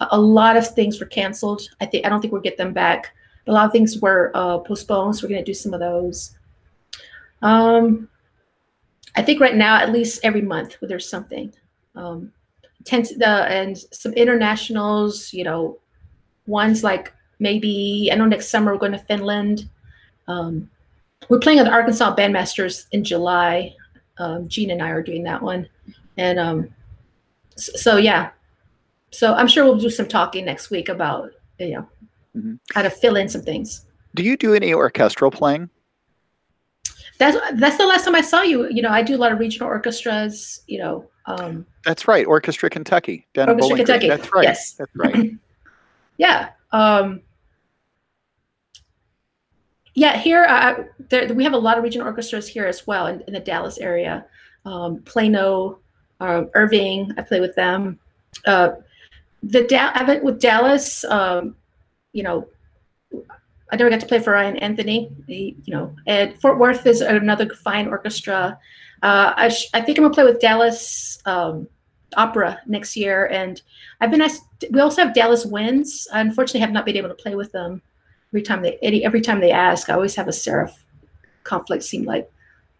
A, a, lot of things were canceled. I think I don't think we'll get them back. A lot of things were uh, postponed, so we're going to do some of those. Um, I think right now, at least every month, there's something. Um, uh, and some internationals, you know, ones like maybe I know next summer we're going to Finland. Um, we're playing at the Arkansas Bandmasters in July. Um, Gene and I are doing that one, and um, so, so, yeah, so I'm sure we'll do some talking next week about you know mm-hmm. how to fill in some things. Do you do any orchestral playing? That's that's the last time I saw you. You know, I do a lot of regional orchestras. You know. Um, that's right, Orchestra Kentucky. Down Orchestra Kentucky. That's right. Yes. That's right. [LAUGHS] yeah. Um, yeah. Here, uh, there, we have a lot of regional orchestras here as well in, in the Dallas area. Um, Plano, um, Irving. I play with them. Uh, the da- been with Dallas. Um, you know, I never got to play for Ryan Anthony. He, you know, and Fort Worth is another fine orchestra. Uh, I, sh- I think I'm gonna play with Dallas um, Opera next year, and I've been asked. We also have Dallas Winds. I unfortunately have not been able to play with them. Every time they every time they ask, I always have a seraph conflict. Seem like,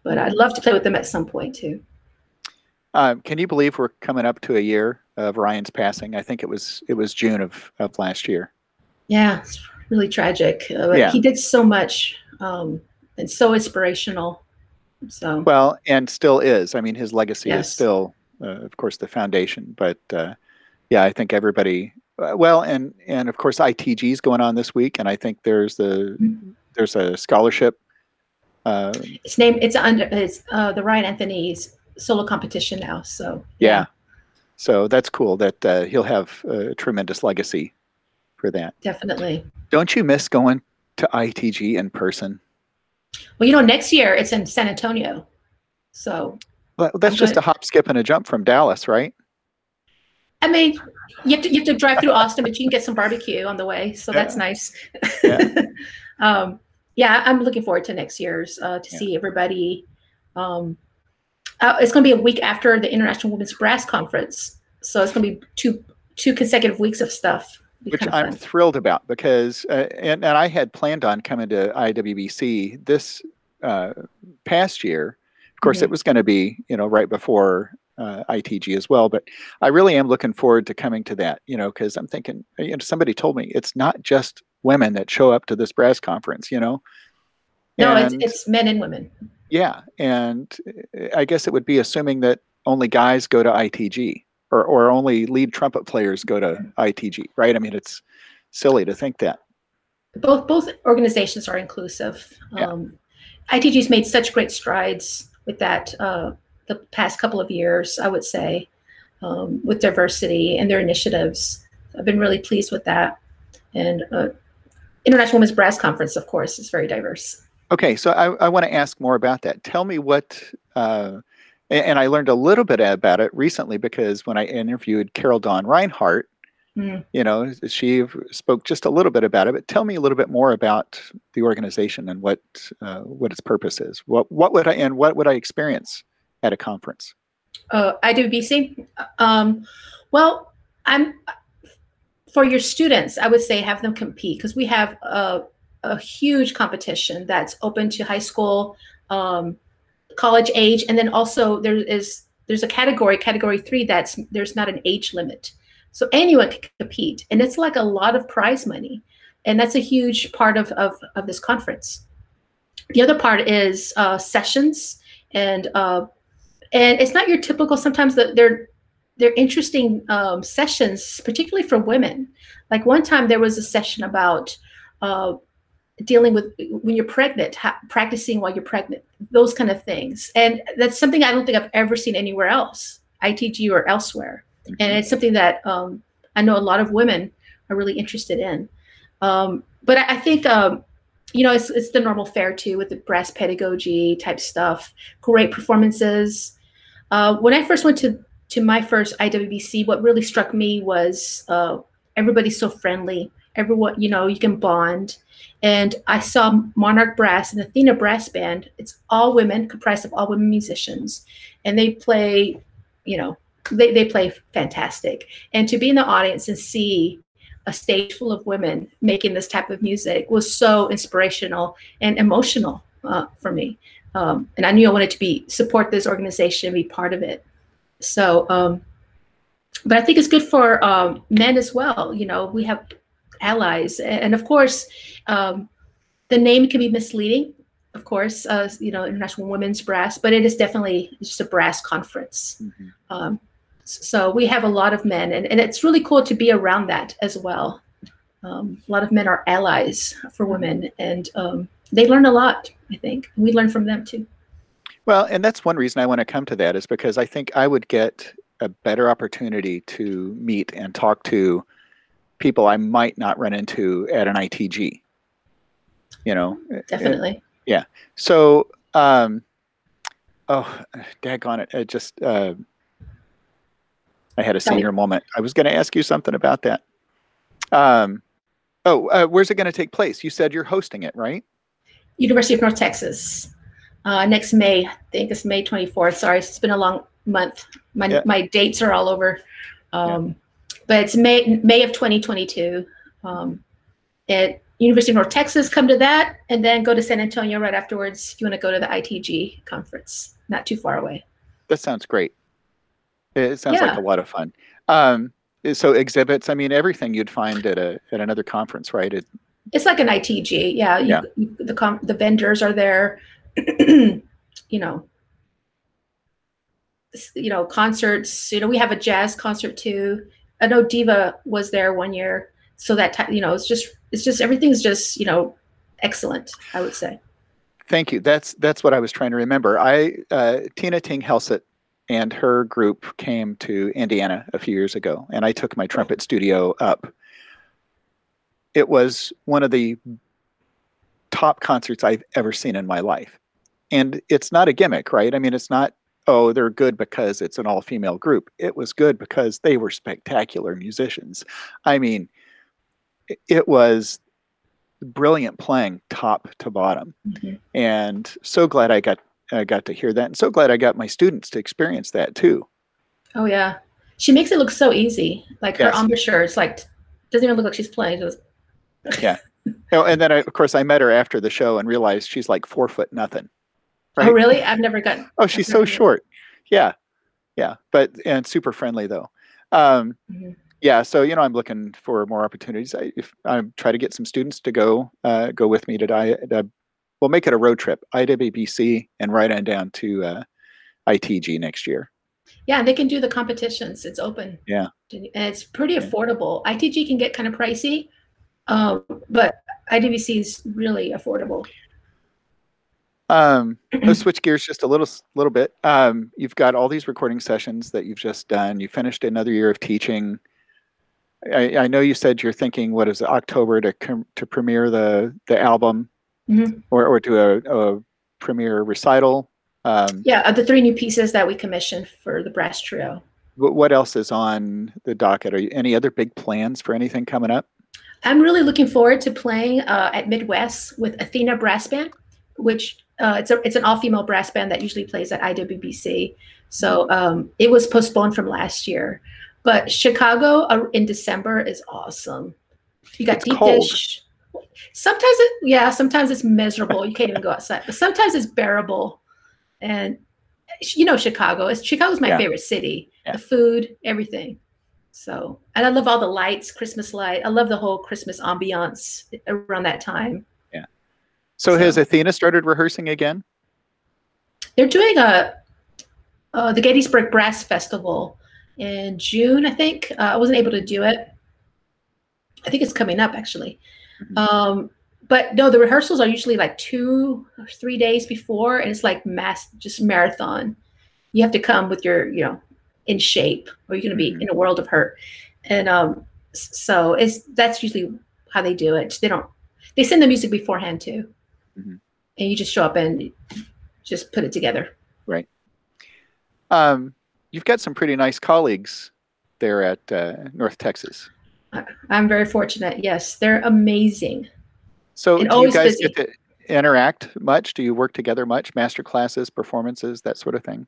but I'd love to play with them at some point too. Um, can you believe we're coming up to a year of Ryan's passing? I think it was it was June of, of last year. Yeah, really tragic. Uh, yeah. He did so much um, and so inspirational. So well, and still is. I mean, his legacy yes. is still, uh, of course, the foundation. But uh, yeah, I think everybody. Uh, well, and and of course, ITG is going on this week, and I think there's the mm-hmm. there's a scholarship. Uh, it's named. It's under. It's uh, the Ryan Anthony's solo competition now. So yeah. yeah. So that's cool that he'll have a tremendous legacy for that. Definitely. Don't you miss going to ITG in person? Well, you know, next year it's in San Antonio. So well, that's I'm just gonna, a hop, skip, and a jump from Dallas, right? I mean, you have to you have to drive through Austin, but you can get some barbecue on the way, so yeah. that's nice. Yeah. [LAUGHS] um, yeah, I'm looking forward to next year's uh, to yeah. see everybody. Um, uh, it's going to be a week after the International Women's Brass Conference, so it's going to be two two consecutive weeks of stuff which I'm thrilled about because, uh, and, and I had planned on coming to IWBC this uh, past year. Of course, mm-hmm. it was going to be, you know, right before uh, ITG as well. But I really am looking forward to coming to that, you know, because I'm thinking, you know, somebody told me it's not just women that show up to this brass conference, you know. No, and, it's, it's men and women. Yeah, and uh, I guess it would be assuming that only guys go to ITG or, or only lead trumpet players go to ITG, right? I mean, it's silly to think that. Both both organizations are inclusive. Yeah. Um, ITG's made such great strides with that uh, the past couple of years, I would say, um, with diversity and their initiatives. I've been really pleased with that, and uh, International Women's Brass Conference, of course, is very diverse. Okay, so I, I want to ask more about that. Tell me what, uh, and, and, I learned a little bit about it recently because when I interviewed Carol Dawn Reinhardt, mm. you know, she spoke just a little bit about it. But tell me a little bit more about the organization and what uh, what its purpose is. What what would I and what would I experience at a conference? Uh, IWBC. Um, well, I'm for your students. I would say have them compete because we have a, a, huge competition that's open to high school, um, college age, and then also there is there's a category, category three, that's there's not an age limit, so anyone can compete, and it's like a lot of prize money, and that's a huge part of of, of this conference. The other part is uh, sessions and uh, and it's not your typical. Sometimes the, they're they're interesting um, sessions, particularly for women. Like one time there was a session about uh, dealing with when you're pregnant, ha- practicing while you're pregnant, those kind of things. And that's something I don't think I've ever seen anywhere else, ITG or elsewhere. Mm-hmm. And it's something that um, I know a lot of women are really interested in. Um, but I, I think, um, you know, it's, it's the normal fare too with the brass pedagogy type stuff, great performances. Uh, when I first went to to my first IWBC, what really struck me was uh, everybody's so friendly. Everyone, you know, you can bond. And I saw Monarch Brass and Athena Brass Band. It's all women, comprised of all women musicians, and they play, you know, they, they play fantastic. And to be in the audience and see a stage full of women making this type of music was so inspirational and emotional uh, for me. Um, and I knew I wanted to be support this organization be part of it. So, um, but I think it's good for um, men as well. You know, we have allies, and of course, um, the name can be misleading. Of course, uh, you know, International Women's Brass, but it is definitely just a brass conference. Mm-hmm. Um, so we have a lot of men, and, and it's really cool to be around that as well. Um, a lot of men are allies for women, and um, they learn a lot. I think we learn from them too. Well, and that's one reason I want to come to that is because I think I would get a better opportunity to meet and talk to people I might not run into at an ITG. You know, definitely. It, yeah. So, um, oh, daggone it! It just uh, I had a senior moment. I was going to ask you something about that. Um, oh, uh, where's it going to take place? You said you're hosting it, right? University of North Texas. Uh, next May, I think it's May 24th. Sorry, it's been a long month. My yeah. my dates are all over. Um, yeah. But it's May May of 2022. Um, at University of North Texas, come to that, and then go to San Antonio right afterwards if you want to go to the ITG conference. Not too far away. That sounds great. It sounds yeah. like a lot of fun. Um, so exhibits, I mean, everything you'd find at a at another conference, right? It, it's like an ITG, yeah. You, yeah. You, the com- the vendors are there. [CLEARS THROAT] you know, you know concerts. You know, we have a jazz concert too. I know Diva was there one year, so that you know, it's just it's just everything's just you know excellent. I would say. Thank you. That's that's what I was trying to remember. I uh, Tine Thing Helseth and her group came to Indiana a few years ago, and I took my trumpet studio up. It was one of the top concerts I've ever seen in my life. And it's not a gimmick, right? I mean, it's not, oh, they're good because it's an all female group. It was good because they were spectacular musicians. I mean, it was brilliant playing top to bottom. Mm-hmm. And so glad I got I got to hear that, and so glad I got my students to experience that too. Oh yeah, she makes it look so easy. Like her embouchure, it's like doesn't even look like she's playing. Just... yeah. [LAUGHS] Oh, and then I, of course I met her after the show and realized she's like four foot nothing. Right? Oh really? I've never gotten. oh, she's so short. Yeah, yeah, but and super friendly though. Um, mm-hmm. Yeah, so you know I'm looking for more opportunities. I if I try to get some students to go uh, go with me to die we'll make it a road trip, IWBC, and right on down to uh, ITG next year. Yeah, they can do the competitions. It's open. Yeah, and it's pretty affordable. ITG can get kind of pricey, um, but IWBC is really affordable. Um, let's [CLEARS THROAT] switch gears just a little, little bit. Um, you've got all these recording sessions that you've just done. You finished another year of teaching. I, I, know you said you're thinking what is it, October to to premiere the the album, mm-hmm. or or do a, a premiere recital. Um, yeah, of the three new pieces that we commissioned for the brass trio. What else is on the docket? Are you any other big plans for anything coming up? I'm really looking forward to playing uh, at Midwest with Athena Brass Band, which uh, it's a it's an all female brass band that usually plays at IWBC. So um, it was postponed from last year, but Chicago uh, in December is awesome. You got it's deep cold. dish. Sometimes it, yeah, sometimes it's miserable. You can't even go outside, but sometimes it's bearable. And you know, Chicago. It's Chicago's my yeah. favorite city. Yeah. The food, everything. So, and I love all the lights, Christmas light. I love the whole Christmas ambiance around that time. So has Athena started rehearsing again? They're doing a uh, the Gettysburg Brass Festival in June, I think. Uh, I wasn't able to do it. I think it's coming up actually. Mm-hmm. Um, but no, the rehearsals are usually like two or three days before, and it's like mass, just marathon. You have to come with your, you know, in shape or you're going to be mm-hmm. in a world of hurt and um so it's that's usually how they do it they don't they send the music beforehand too mm-hmm. and you just show up and just put it together right um you've got some pretty nice colleagues there at uh, north texas i'm very fortunate yes they're amazing so and do you guys busy. get to interact much do you work together much master classes performances that sort of thing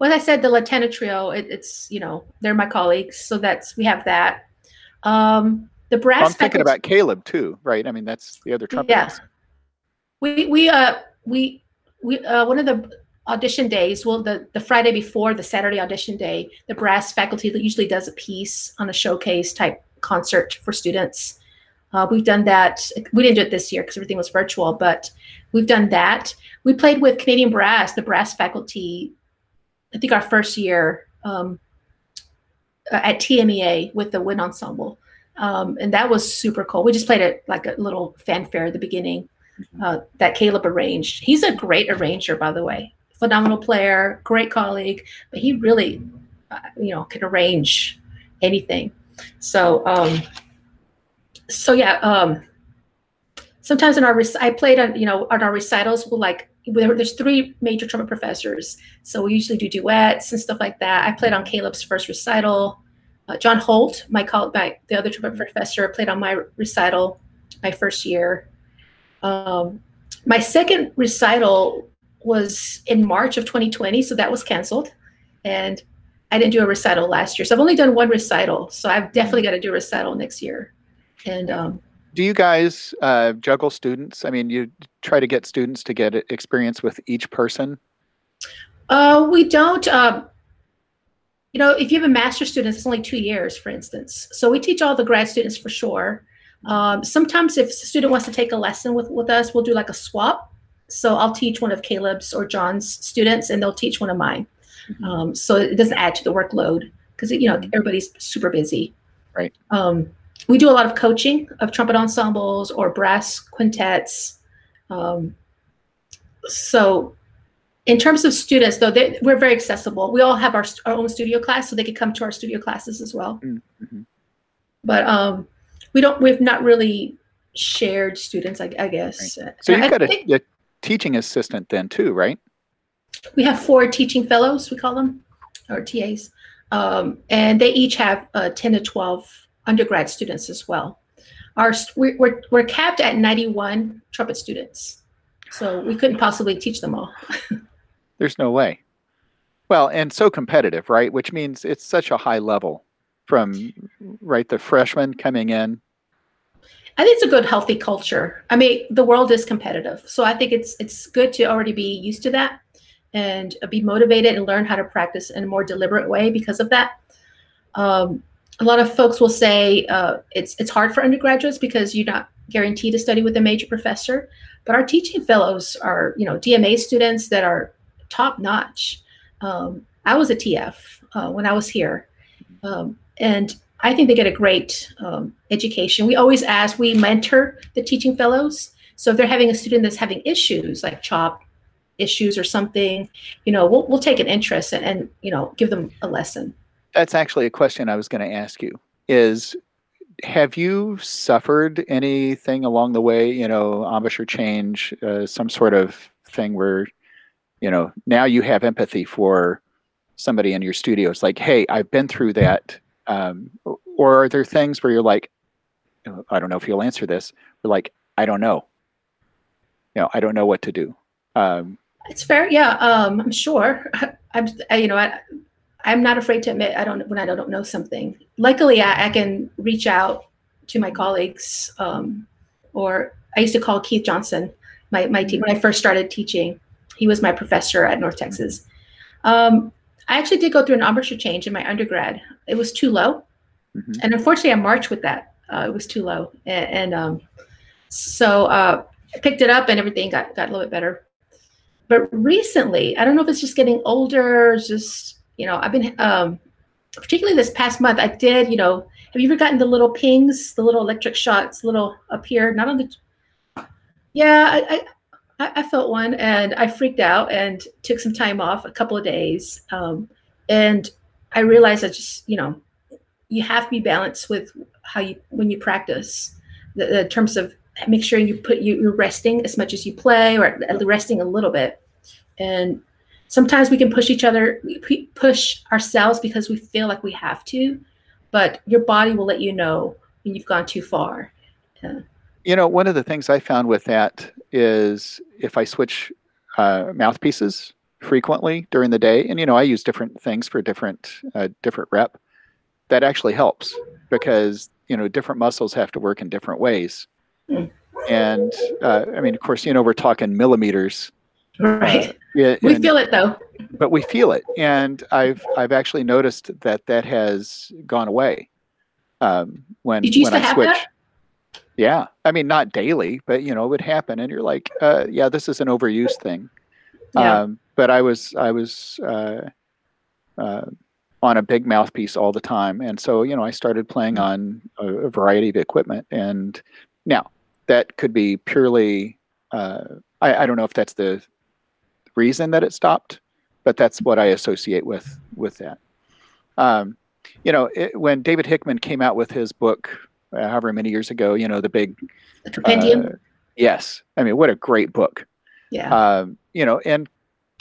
well, I said the Latena Trio, it, it's you know they're my colleagues, so that's we have that. Um, the brass. Well, I'm thinking about Caleb too, right? I mean, that's the other trumpet. Yeah. We we uh we we uh one of the audition days, well the the Friday before the Saturday audition day, the brass faculty usually does a piece on a showcase type concert for students. Uh, we've done that. We didn't do it this year because everything was virtual, but we've done that. We played with Canadian Brass, the brass faculty I think our first year um, at TMEA with the wind ensemble. Um, and that was super cool. We just played it like a little fanfare at the beginning. Uh, that Caleb arranged. He's a great arranger, by the way. Phenomenal player, great colleague, but he really, uh, you know, can arrange anything. So, um, so yeah. Um, sometimes in our rec- I played on you know on our recitals. We'll like there's three major trumpet professors, so we usually do duets and stuff like that. I played on Caleb's first recital. Uh, John Holt, my, call, my the other trumpet professor, played on my recital my first year. Um, my second recital was in March of 2020, so that was canceled, and I didn't do a recital last year. So I've only done one recital, so I've definitely got to do a recital next year. And um, do you guys uh, juggle students? I mean, you try to get students to get experience with each person. Uh, we don't. Uh, you know, if you have a master student, it's only two years, for instance. So we teach all the grad students for sure. Um, sometimes, if a student wants to take a lesson with with us, we'll do like a swap. So I'll teach one of Caleb's or John's students, and they'll teach one of mine. Mm-hmm. Um, so it doesn't add to the workload because you know mm-hmm. everybody's super busy. Right. Um, we do a lot of coaching of trumpet ensembles or brass quintets. Um, so, in terms of students, though, they, we're very accessible. We all have our, our own studio class, so they can come to our studio classes as well. Mm-hmm. But um, we don't. We've not really shared students, I, I guess. Right. So you've got a, a teaching assistant then too, right? We have four teaching fellows, we call them, or TAs, um, and they each have uh, ten to twelve undergrad students as well. Our we're, we're capped at 91 trumpet students, so we couldn't possibly teach them all. [LAUGHS] There's no way. Well, and so competitive, right? Which means it's such a high level from right the freshmen coming in. I think it's a good, healthy culture. I mean, the world is competitive, so I think it's it's good to already be used to that and be motivated and learn how to practice in a more deliberate way because of that. Um, a lot of folks will say uh, it's it's hard for undergraduates because you're not guaranteed to study with a major professor. But our teaching fellows are, you know, DMA students that are top notch. Um, I was a TF uh, when I was here, um, and I think they get a great um, education. We always ask, we mentor the teaching fellows. So if they're having a student that's having issues like CHOP issues or something, you know, we'll, we'll take an interest and, and you know give them a lesson that's actually a question I was going to ask you. Is have you suffered anything along the way? You know, embouchure change, uh, some sort of thing where, you know, now you have empathy for somebody in your studio. It's like, hey, I've been through that. Um, or are there things where you're like, I don't know if you'll answer this, but like, I don't know. You know, I don't know what to do. Um, it's fair. Yeah. Um, I'm sure. [LAUGHS] I'm, I, you know, I, I'm not afraid to admit I don't when I don't know something. Luckily, I, I can reach out to my colleagues, um, or I used to call Keith Johnson, my my team when I first started teaching. He was my professor at North Texas. Um, I actually did go through an embouchure change in my undergrad. It was too low, mm-hmm. and unfortunately, I marched with that. Uh, it was too low, and, and um, so uh, I picked it up, and everything got got a little bit better. But recently, I don't know if it's just getting older, just you know, I've been um, particularly this past month. I did, you know, have you ever gotten the little pings, the little electric shots, little up here, not on the. Yeah, I, I, I felt one, and I freaked out and took some time off, a couple of days, um, and I realized that just you know, you have to be balanced with how you when you practice, the, the terms of make sure you put you, you're resting as much as you play, or resting a little bit, and sometimes we can push each other push ourselves because we feel like we have to but your body will let you know when you've gone too far yeah. you know one of the things i found with that is if i switch uh, mouthpieces frequently during the day and you know i use different things for different uh, different rep that actually helps because you know different muscles have to work in different ways mm. and uh, i mean of course you know we're talking millimeters Right. Uh, yeah, we and, feel it though. But we feel it, and I've I've actually noticed that that has gone away. Um, when Did you when I switch. That? Yeah, I mean not daily, but you know it would happen, and you're like, uh, yeah, this is an overuse thing. Yeah. Um, but I was I was uh, uh, on a big mouthpiece all the time, and so you know I started playing mm. on a, a variety of equipment, and now that could be purely. Uh, I, I don't know if that's the reason that it stopped, but that's what I associate with with that. Um, you know, it, when David Hickman came out with his book, however many years ago, you know, the big the compendium. Uh, yes, I mean, what a great book. Yeah. Um, you know, and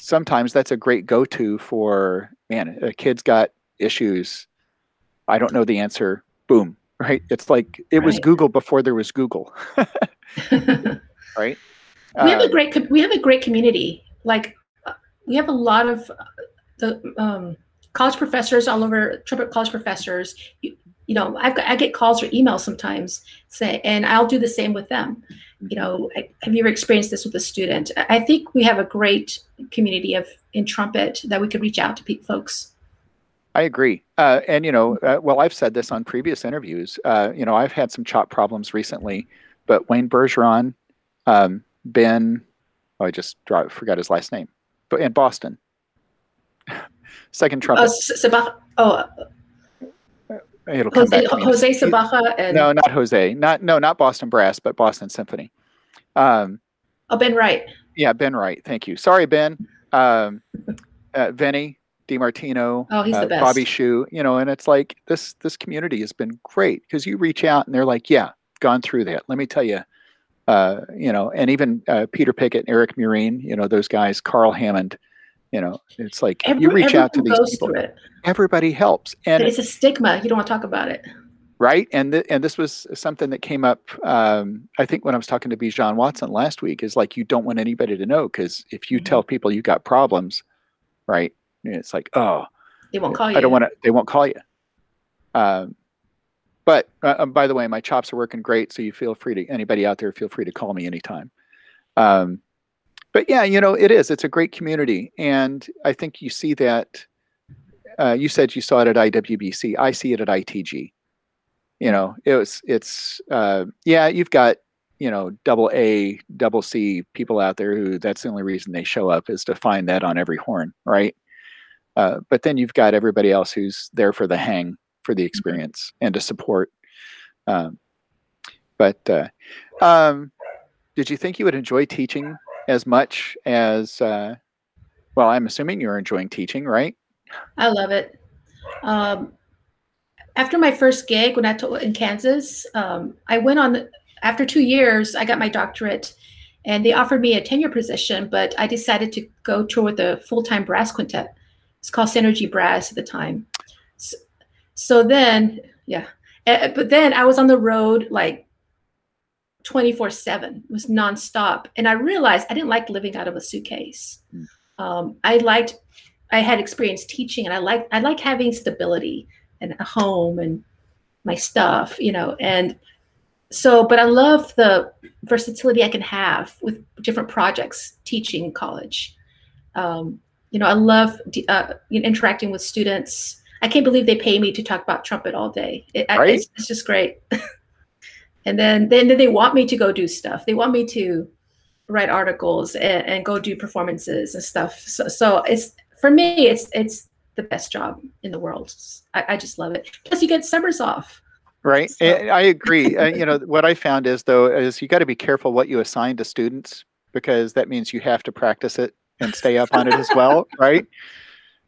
sometimes that's a great go-to for man. A kid's got issues. I don't know the answer. Boom. Right. It's like it right. was Google before there was Google. [LAUGHS] right. [LAUGHS] We have a uh, great we have a great community like we have a lot of the um, college professors all over trumpet college professors you, know I've got, i get calls or emails sometimes say and i'll do the same with them you know have you ever experienced this with a student i think we have a great community of in trumpet that we could reach out to folks I agree. Uh, and, you know, uh, well, I've said this on previous interviews. Uh, you know, I've had some chop problems recently, but Wayne Bergeron, um, Ben Oh, I just forgot his last name. But in Boston, [SIGHS] second trumpet. Uh, oh, It'll come Jose, back Jose Sibaja and no, not Jose, not no, not Boston Brass, but Boston Symphony. Um, oh, Ben Wright. Yeah, Ben Wright. Thank you. Sorry, Ben. Um, uh, Vinny DiMartino. Oh, he's uh, the best. Bobby Shew. You know, and it's like this this community has been great because you reach out and they're like, yeah, gone through that. Let me tell you, uh, you know, and even uh, Peter Pickett, Eric Murine, you know, those guys, Karl Hammond, you know, it's like Every, you reach out to these people. Everybody helps, and it's a stigma. You don't want to talk about it, right? And th- and this was something that came up. Um, I think when I was talking to Bijon Watson last week, is like you don't want anybody to know because if you mm-hmm. tell people you got problems, right? It's like oh, they won't call you. I don't want to. They won't call you. Um, but uh, um, by the way, my chops are working great, so you feel free to anybody out there feel free to call me anytime. Um, but yeah, you know it is. It's a great community, and I think you see that. Uh, you said you saw it at IWBC. I see it at ITG. You know, it was it's uh, yeah. You've got you know double A, double C people out there who that's the only reason they show up is to find that on every horn, right? Uh, but then you've got everybody else who's there for the hang for the mm-hmm. experience and to support. Um, but uh, um, did you think you would enjoy teaching as much as? Uh, well, I'm assuming you're enjoying teaching, right? I love it. Um, after my first gig when I told in Kansas, um, I went on after two years. I got my doctorate, and they offered me a tenure position, but I decided to go tour with a full time brass quintet. It's called Synergy Brass at the time. So, so then, yeah, uh, but then I was on the road like 24 7 it was nonstop. And i realized i didn't like living out of a suitcase. Mm. um, i liked i had experience teaching and i like i like having stability and a home and my stuff you know and so but i love the versatility i can have with different projects teaching college. Um, you know i love uh, interacting with students. I can't believe they pay me to talk about trumpet all day. It, right? it's, it's just great [LAUGHS] and then then they want me to go do stuff. They want me to write articles and, and go do performances and stuff. So, so it's for me it's it's the best job in the world. I, I just love it. Plus you get summers off. Right. So. i agree. Uh, you know what i found is though is you got to be careful what you assign to students because that means you have to practice it and stay up on it as well [LAUGHS] right?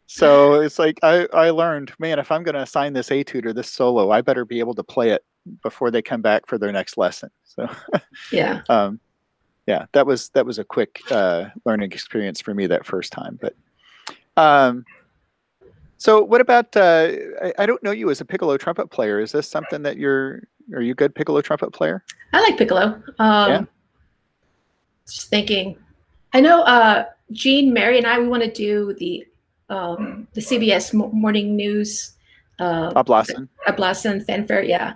So it's like I, I learned man if i'm going to assign this etude or this solo i better be able to play it before they come back for their next lesson. So [LAUGHS] yeah, um, yeah, that was that was a quick uh, learning experience for me that first time. But um, so what about? Uh, I, I, don't know you as a piccolo trumpet player. Is this something that you're? Are you a good piccolo trumpet player? I like piccolo. Um, yeah. Just thinking, I know uh, Jean, Mary, and I. We want to do the um, the CBS morning news. Uh, Abblasen. Abblasen fanfare, yeah.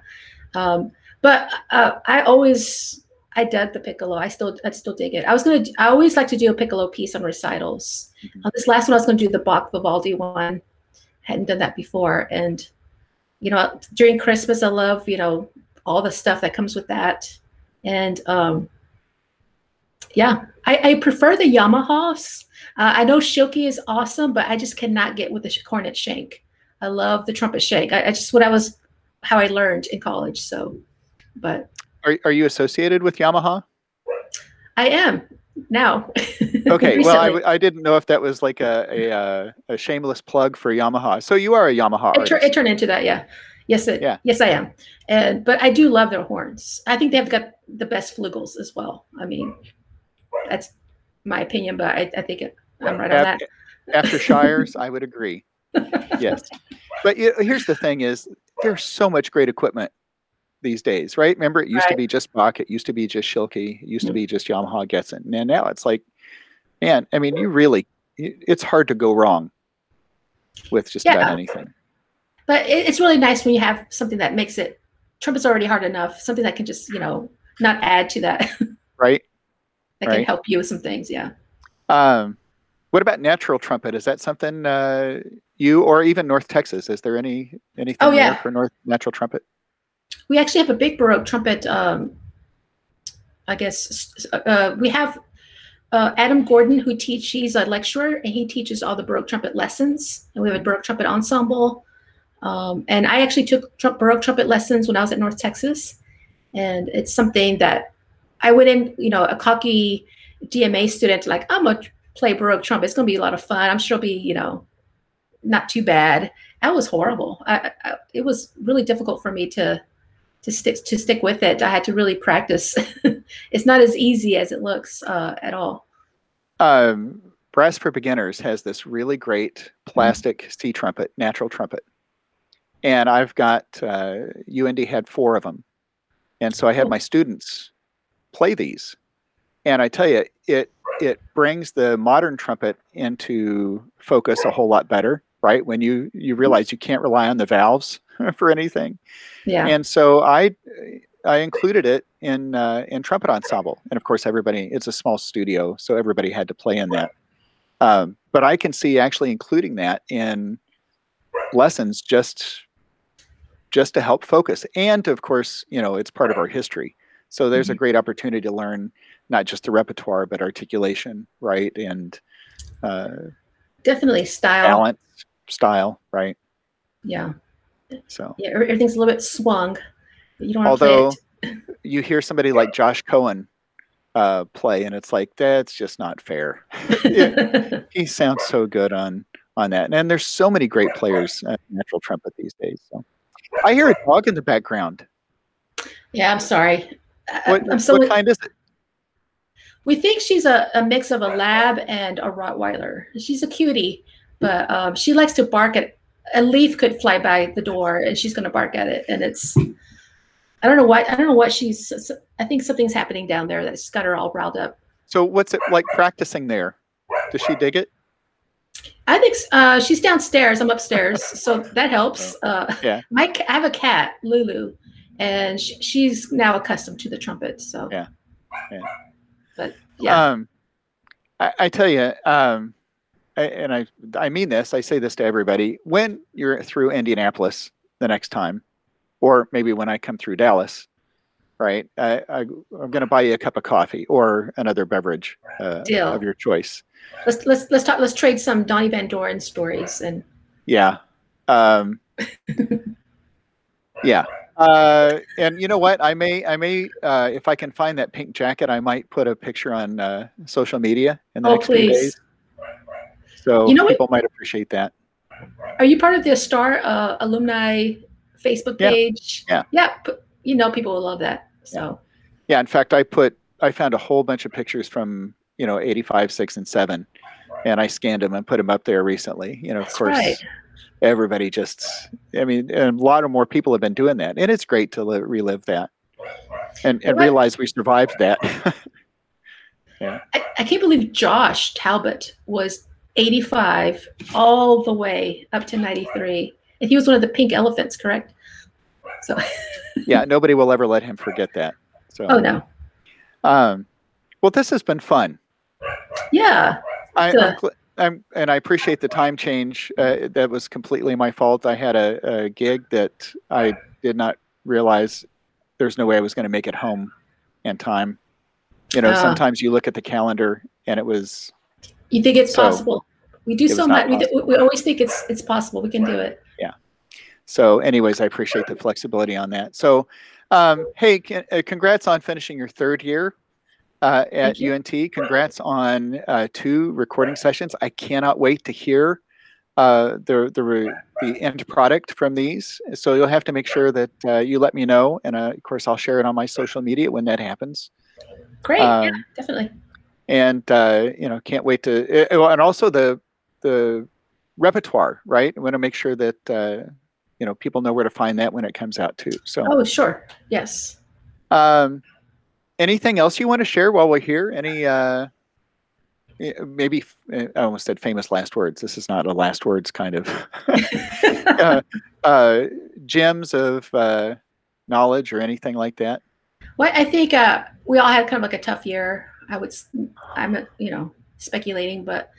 Um, but uh, I always I dug the piccolo. I still I still dig it. I was gonna I always like to do a piccolo piece on recitals. Mm-hmm. Uh, this last one I was gonna do the Bach Vivaldi one. Hadn't done that before, and you know during Christmas I love you know all the stuff that comes with that, and um, yeah, I, I prefer the Yamahas. Uh, I know Schilke is awesome, but I just cannot get with the cornet shank. I love the trumpet shank. I, I just what I was how I learned in college. So, but are are you associated with Yamaha? I am now. [LAUGHS] okay, well, I, I didn't know if that was like a, a uh, a shameless plug for Yamaha. So you are a Yamaha. It, it turned into that, yeah. Yes, it, yeah. Yes, I am. And but I do love their horns. I think they've got the best flugels as well. I mean, that's my opinion, but I, I think it, I'm right after, on that. after Shires, [LAUGHS] I would agree. [LAUGHS] Yes, but you know, here's the thing: is there's so much great equipment these days, right? Remember, it used right. to be just Bach, it used to be just Schilke, it used mm-hmm. to be just Yamaha Getzen, and now it's like, man, I mean, you really, it's hard to go wrong with just yeah. about anything. But it's really nice when you have something that makes it. Trumpet's already hard enough. Something that can just, you know, not add to that. [LAUGHS] Right. that right. can help you with some things. Yeah. Um, what about natural trumpet? Is that something uh, you or even North Texas? Is there any anything oh, yeah. for North natural trumpet? We actually have a big Baroque trumpet. Um, I guess uh, we have uh, Adam Gordon who teach. He's a lecturer and he teaches all the Baroque trumpet lessons. And we have a Baroque trumpet ensemble. Um, and I actually took tr- Baroque trumpet lessons when I was at North Texas, and it's something that I wouldn't, you know, a cocky DMA student like I'm a play Baroque trumpet. It's going to be a lot of fun. I'm sure it'll be, you know, not too bad. That was horrible. I, I, it was really difficult for me to to stick to stick with it. I had to really practice. [LAUGHS] it's not as easy as it looks uh, at all. Um, Brass for Beginners has this really great plastic mm-hmm. sea trumpet, natural trumpet, and I've got uh, UND had four of them, and so I had my students play these, and I tell you, it it brings the modern trumpet into focus a whole lot better right? When you you realize you can't rely on the valves [LAUGHS] for anything. Yeah. And so i i included it in uh, in trumpet ensemble. And of course everybody it's a small studio so everybody had to play in that. Um, but i can see actually including that in lessons just just to help focus. And of course you know it's part of our history. So there's mm-hmm. a great opportunity to learn not just the repertoire but articulation right? And uh, definitely style. balance style right? Yeah. So. Yeah everything's a little bit swung. You don't although [LAUGHS] you hear somebody like josh cohen uh, play and it's like that's just not fair. [LAUGHS] It, [LAUGHS] he sounds so good on on that. And, and there's so many great players at natural trumpet these days so. I hear a dog in the background. Yeah, I'm sorry. What, I'm so what kind is it? We think she's a, a mix of a lab and a Rottweiler. She's a cutie, but um, she likes to bark at a leaf could fly by the door and she's going to bark at it. And it's, I don't know what, I don't know what she's, I think something's happening down there that's got her all riled up. So what's it like practicing there? Does she dig it? I think uh, she's downstairs. I'm upstairs, [LAUGHS] so that helps. Oh. Uh, yeah. [LAUGHS] My I have a cat, Lulu, and sh- she's now accustomed to the trumpet. So yeah, yeah. But yeah. Um, I, I tell you, um, I, and I I mean this. I say this to everybody. When you're through Indianapolis the next time, or maybe when I come through Dallas, right? I, I am going to buy you a cup of coffee or another beverage uh, of your choice. Let's let's let's talk. Let's trade some Donnie Van Doren stories and. Yeah. Um, [LAUGHS] yeah. Uh, and you know what? I may, I may, uh, if I can find that pink jacket, I might put a picture on uh, social media in the oh, next please. few days. So you know people what? might appreciate that. Are you part of the Star uh, alumni Facebook page? Yeah. Yeah. yeah you know, people will love that. So. Yeah. In fact, I put, I found a whole bunch of pictures from you know 85, six, and seven, and I scanned them and put them up there recently. You know, of That's course. Right everybody just i mean a lot of more people have been doing that and it's great to li- relive that and, and realize we survived that. [LAUGHS] Yeah. I, I, can't believe josh talbot was 85 all the way up to 93 and he was one of the pink elephants correct? So [LAUGHS] yeah nobody will ever let him forget that so. Oh no. Um well this has been fun. Yeah. I, I'm, and I appreciate the time change. Uh, that was completely my fault. I had a, a, gig that I did not realize there's no way I was going to make it home in time. You know, uh, sometimes you look at the calendar and it was. You think it's so, possible? We do so much. We, do, we always think it's it's possible. We can do it. Yeah. So, anyways, I appreciate the flexibility on that. So, um, hey, uh, congrats on finishing your third year uh, at UNT. Congrats on uh, two recording sessions. I cannot wait to hear uh, the the the end product from these. So you'll have to make sure that uh, you let me know, and uh, of course I'll share it on my social media when that happens. Great, um, yeah, definitely. And uh, you know, can't wait to, and also the the repertoire, right? I want to make sure that you know people know where to find that when it comes out too. So. Oh, sure. Yes. Um, anything else you want to share while we're here? Any uh, maybe I almost said famous last words. This is not a last words kind of [LAUGHS] uh, [LAUGHS] uh, gems of uh, knowledge or anything like that. Well, I think uh, we all had kind of like a tough year. I would, I'm you know speculating, but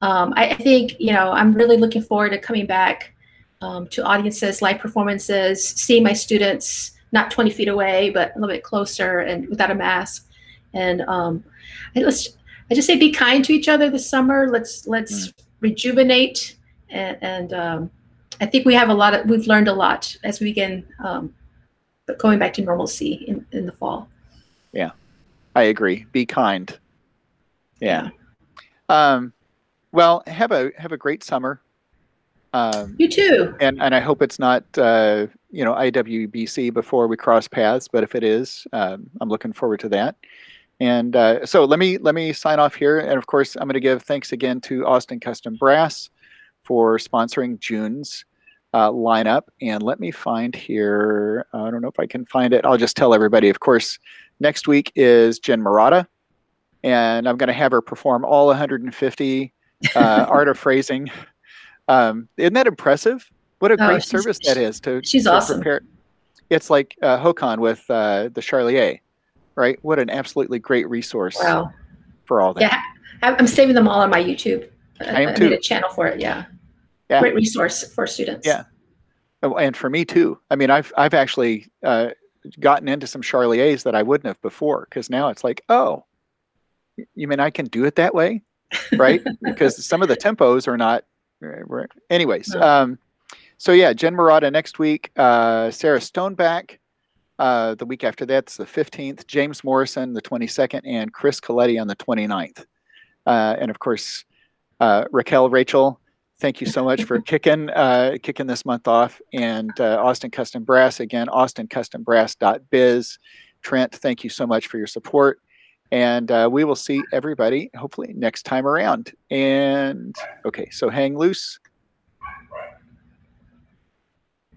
um, I, I, think you know I'm really looking forward to coming back um, to audiences, live performances, seeing my students not 20 feet away, but a little bit closer and without a mask. And um, let's, I just say, be kind to each other this summer. Let's let's mm. rejuvenate, and, and um, I think we have a lot of we've learned a lot as we begin, um, but going back to normalcy in, in the fall. Yeah, I agree. Be kind. Yeah. Um, well, have a have a great summer. Um, you too. And and I hope it's not uh, you know IWBC before we cross paths, but if it is, um, I'm looking forward to that. And uh, so let me let me sign off here. And of course, I'm going to give thanks again to Austin Custom Brass for sponsoring June's uh, lineup. And let me find here. I don't know if I can find it. I'll just tell everybody. Of course, next week is Jen Marotta, and I'm going to have her perform all 150 uh, art of phrasing [LAUGHS] um, isn't that impressive? What a oh, great service that is to. She's to awesome. Prepare. It's like uh, with uh, the Charlier, right? What an absolutely great resource. Wow. For all that. Yeah, I'm saving them all on my YouTube. I am too. Made a channel for it. Yeah. yeah. Great resource for students. Yeah. Oh, and for me too. I mean, I've I've actually uh, gotten into some Charliers that I wouldn't have before because now it's like, oh, you mean I can do it that way, right? [LAUGHS] because some of the tempos are not Anyways, um, so yeah, Jen Marotta next week. Uh, Sarah Stoneback uh, the week after that's the 15th. James Morrison the 22nd, and Chris Coletti on the 29th. Uh, and of course, uh, Raquel Rachel thank you so much for [LAUGHS] kicking uh, kicking this month off. And uh, Austin Custom Brass again, austinCustomBrass.biz. Trent, thank you so much for your support. And uh, we will see everybody hopefully next time around. And okay, so hang loose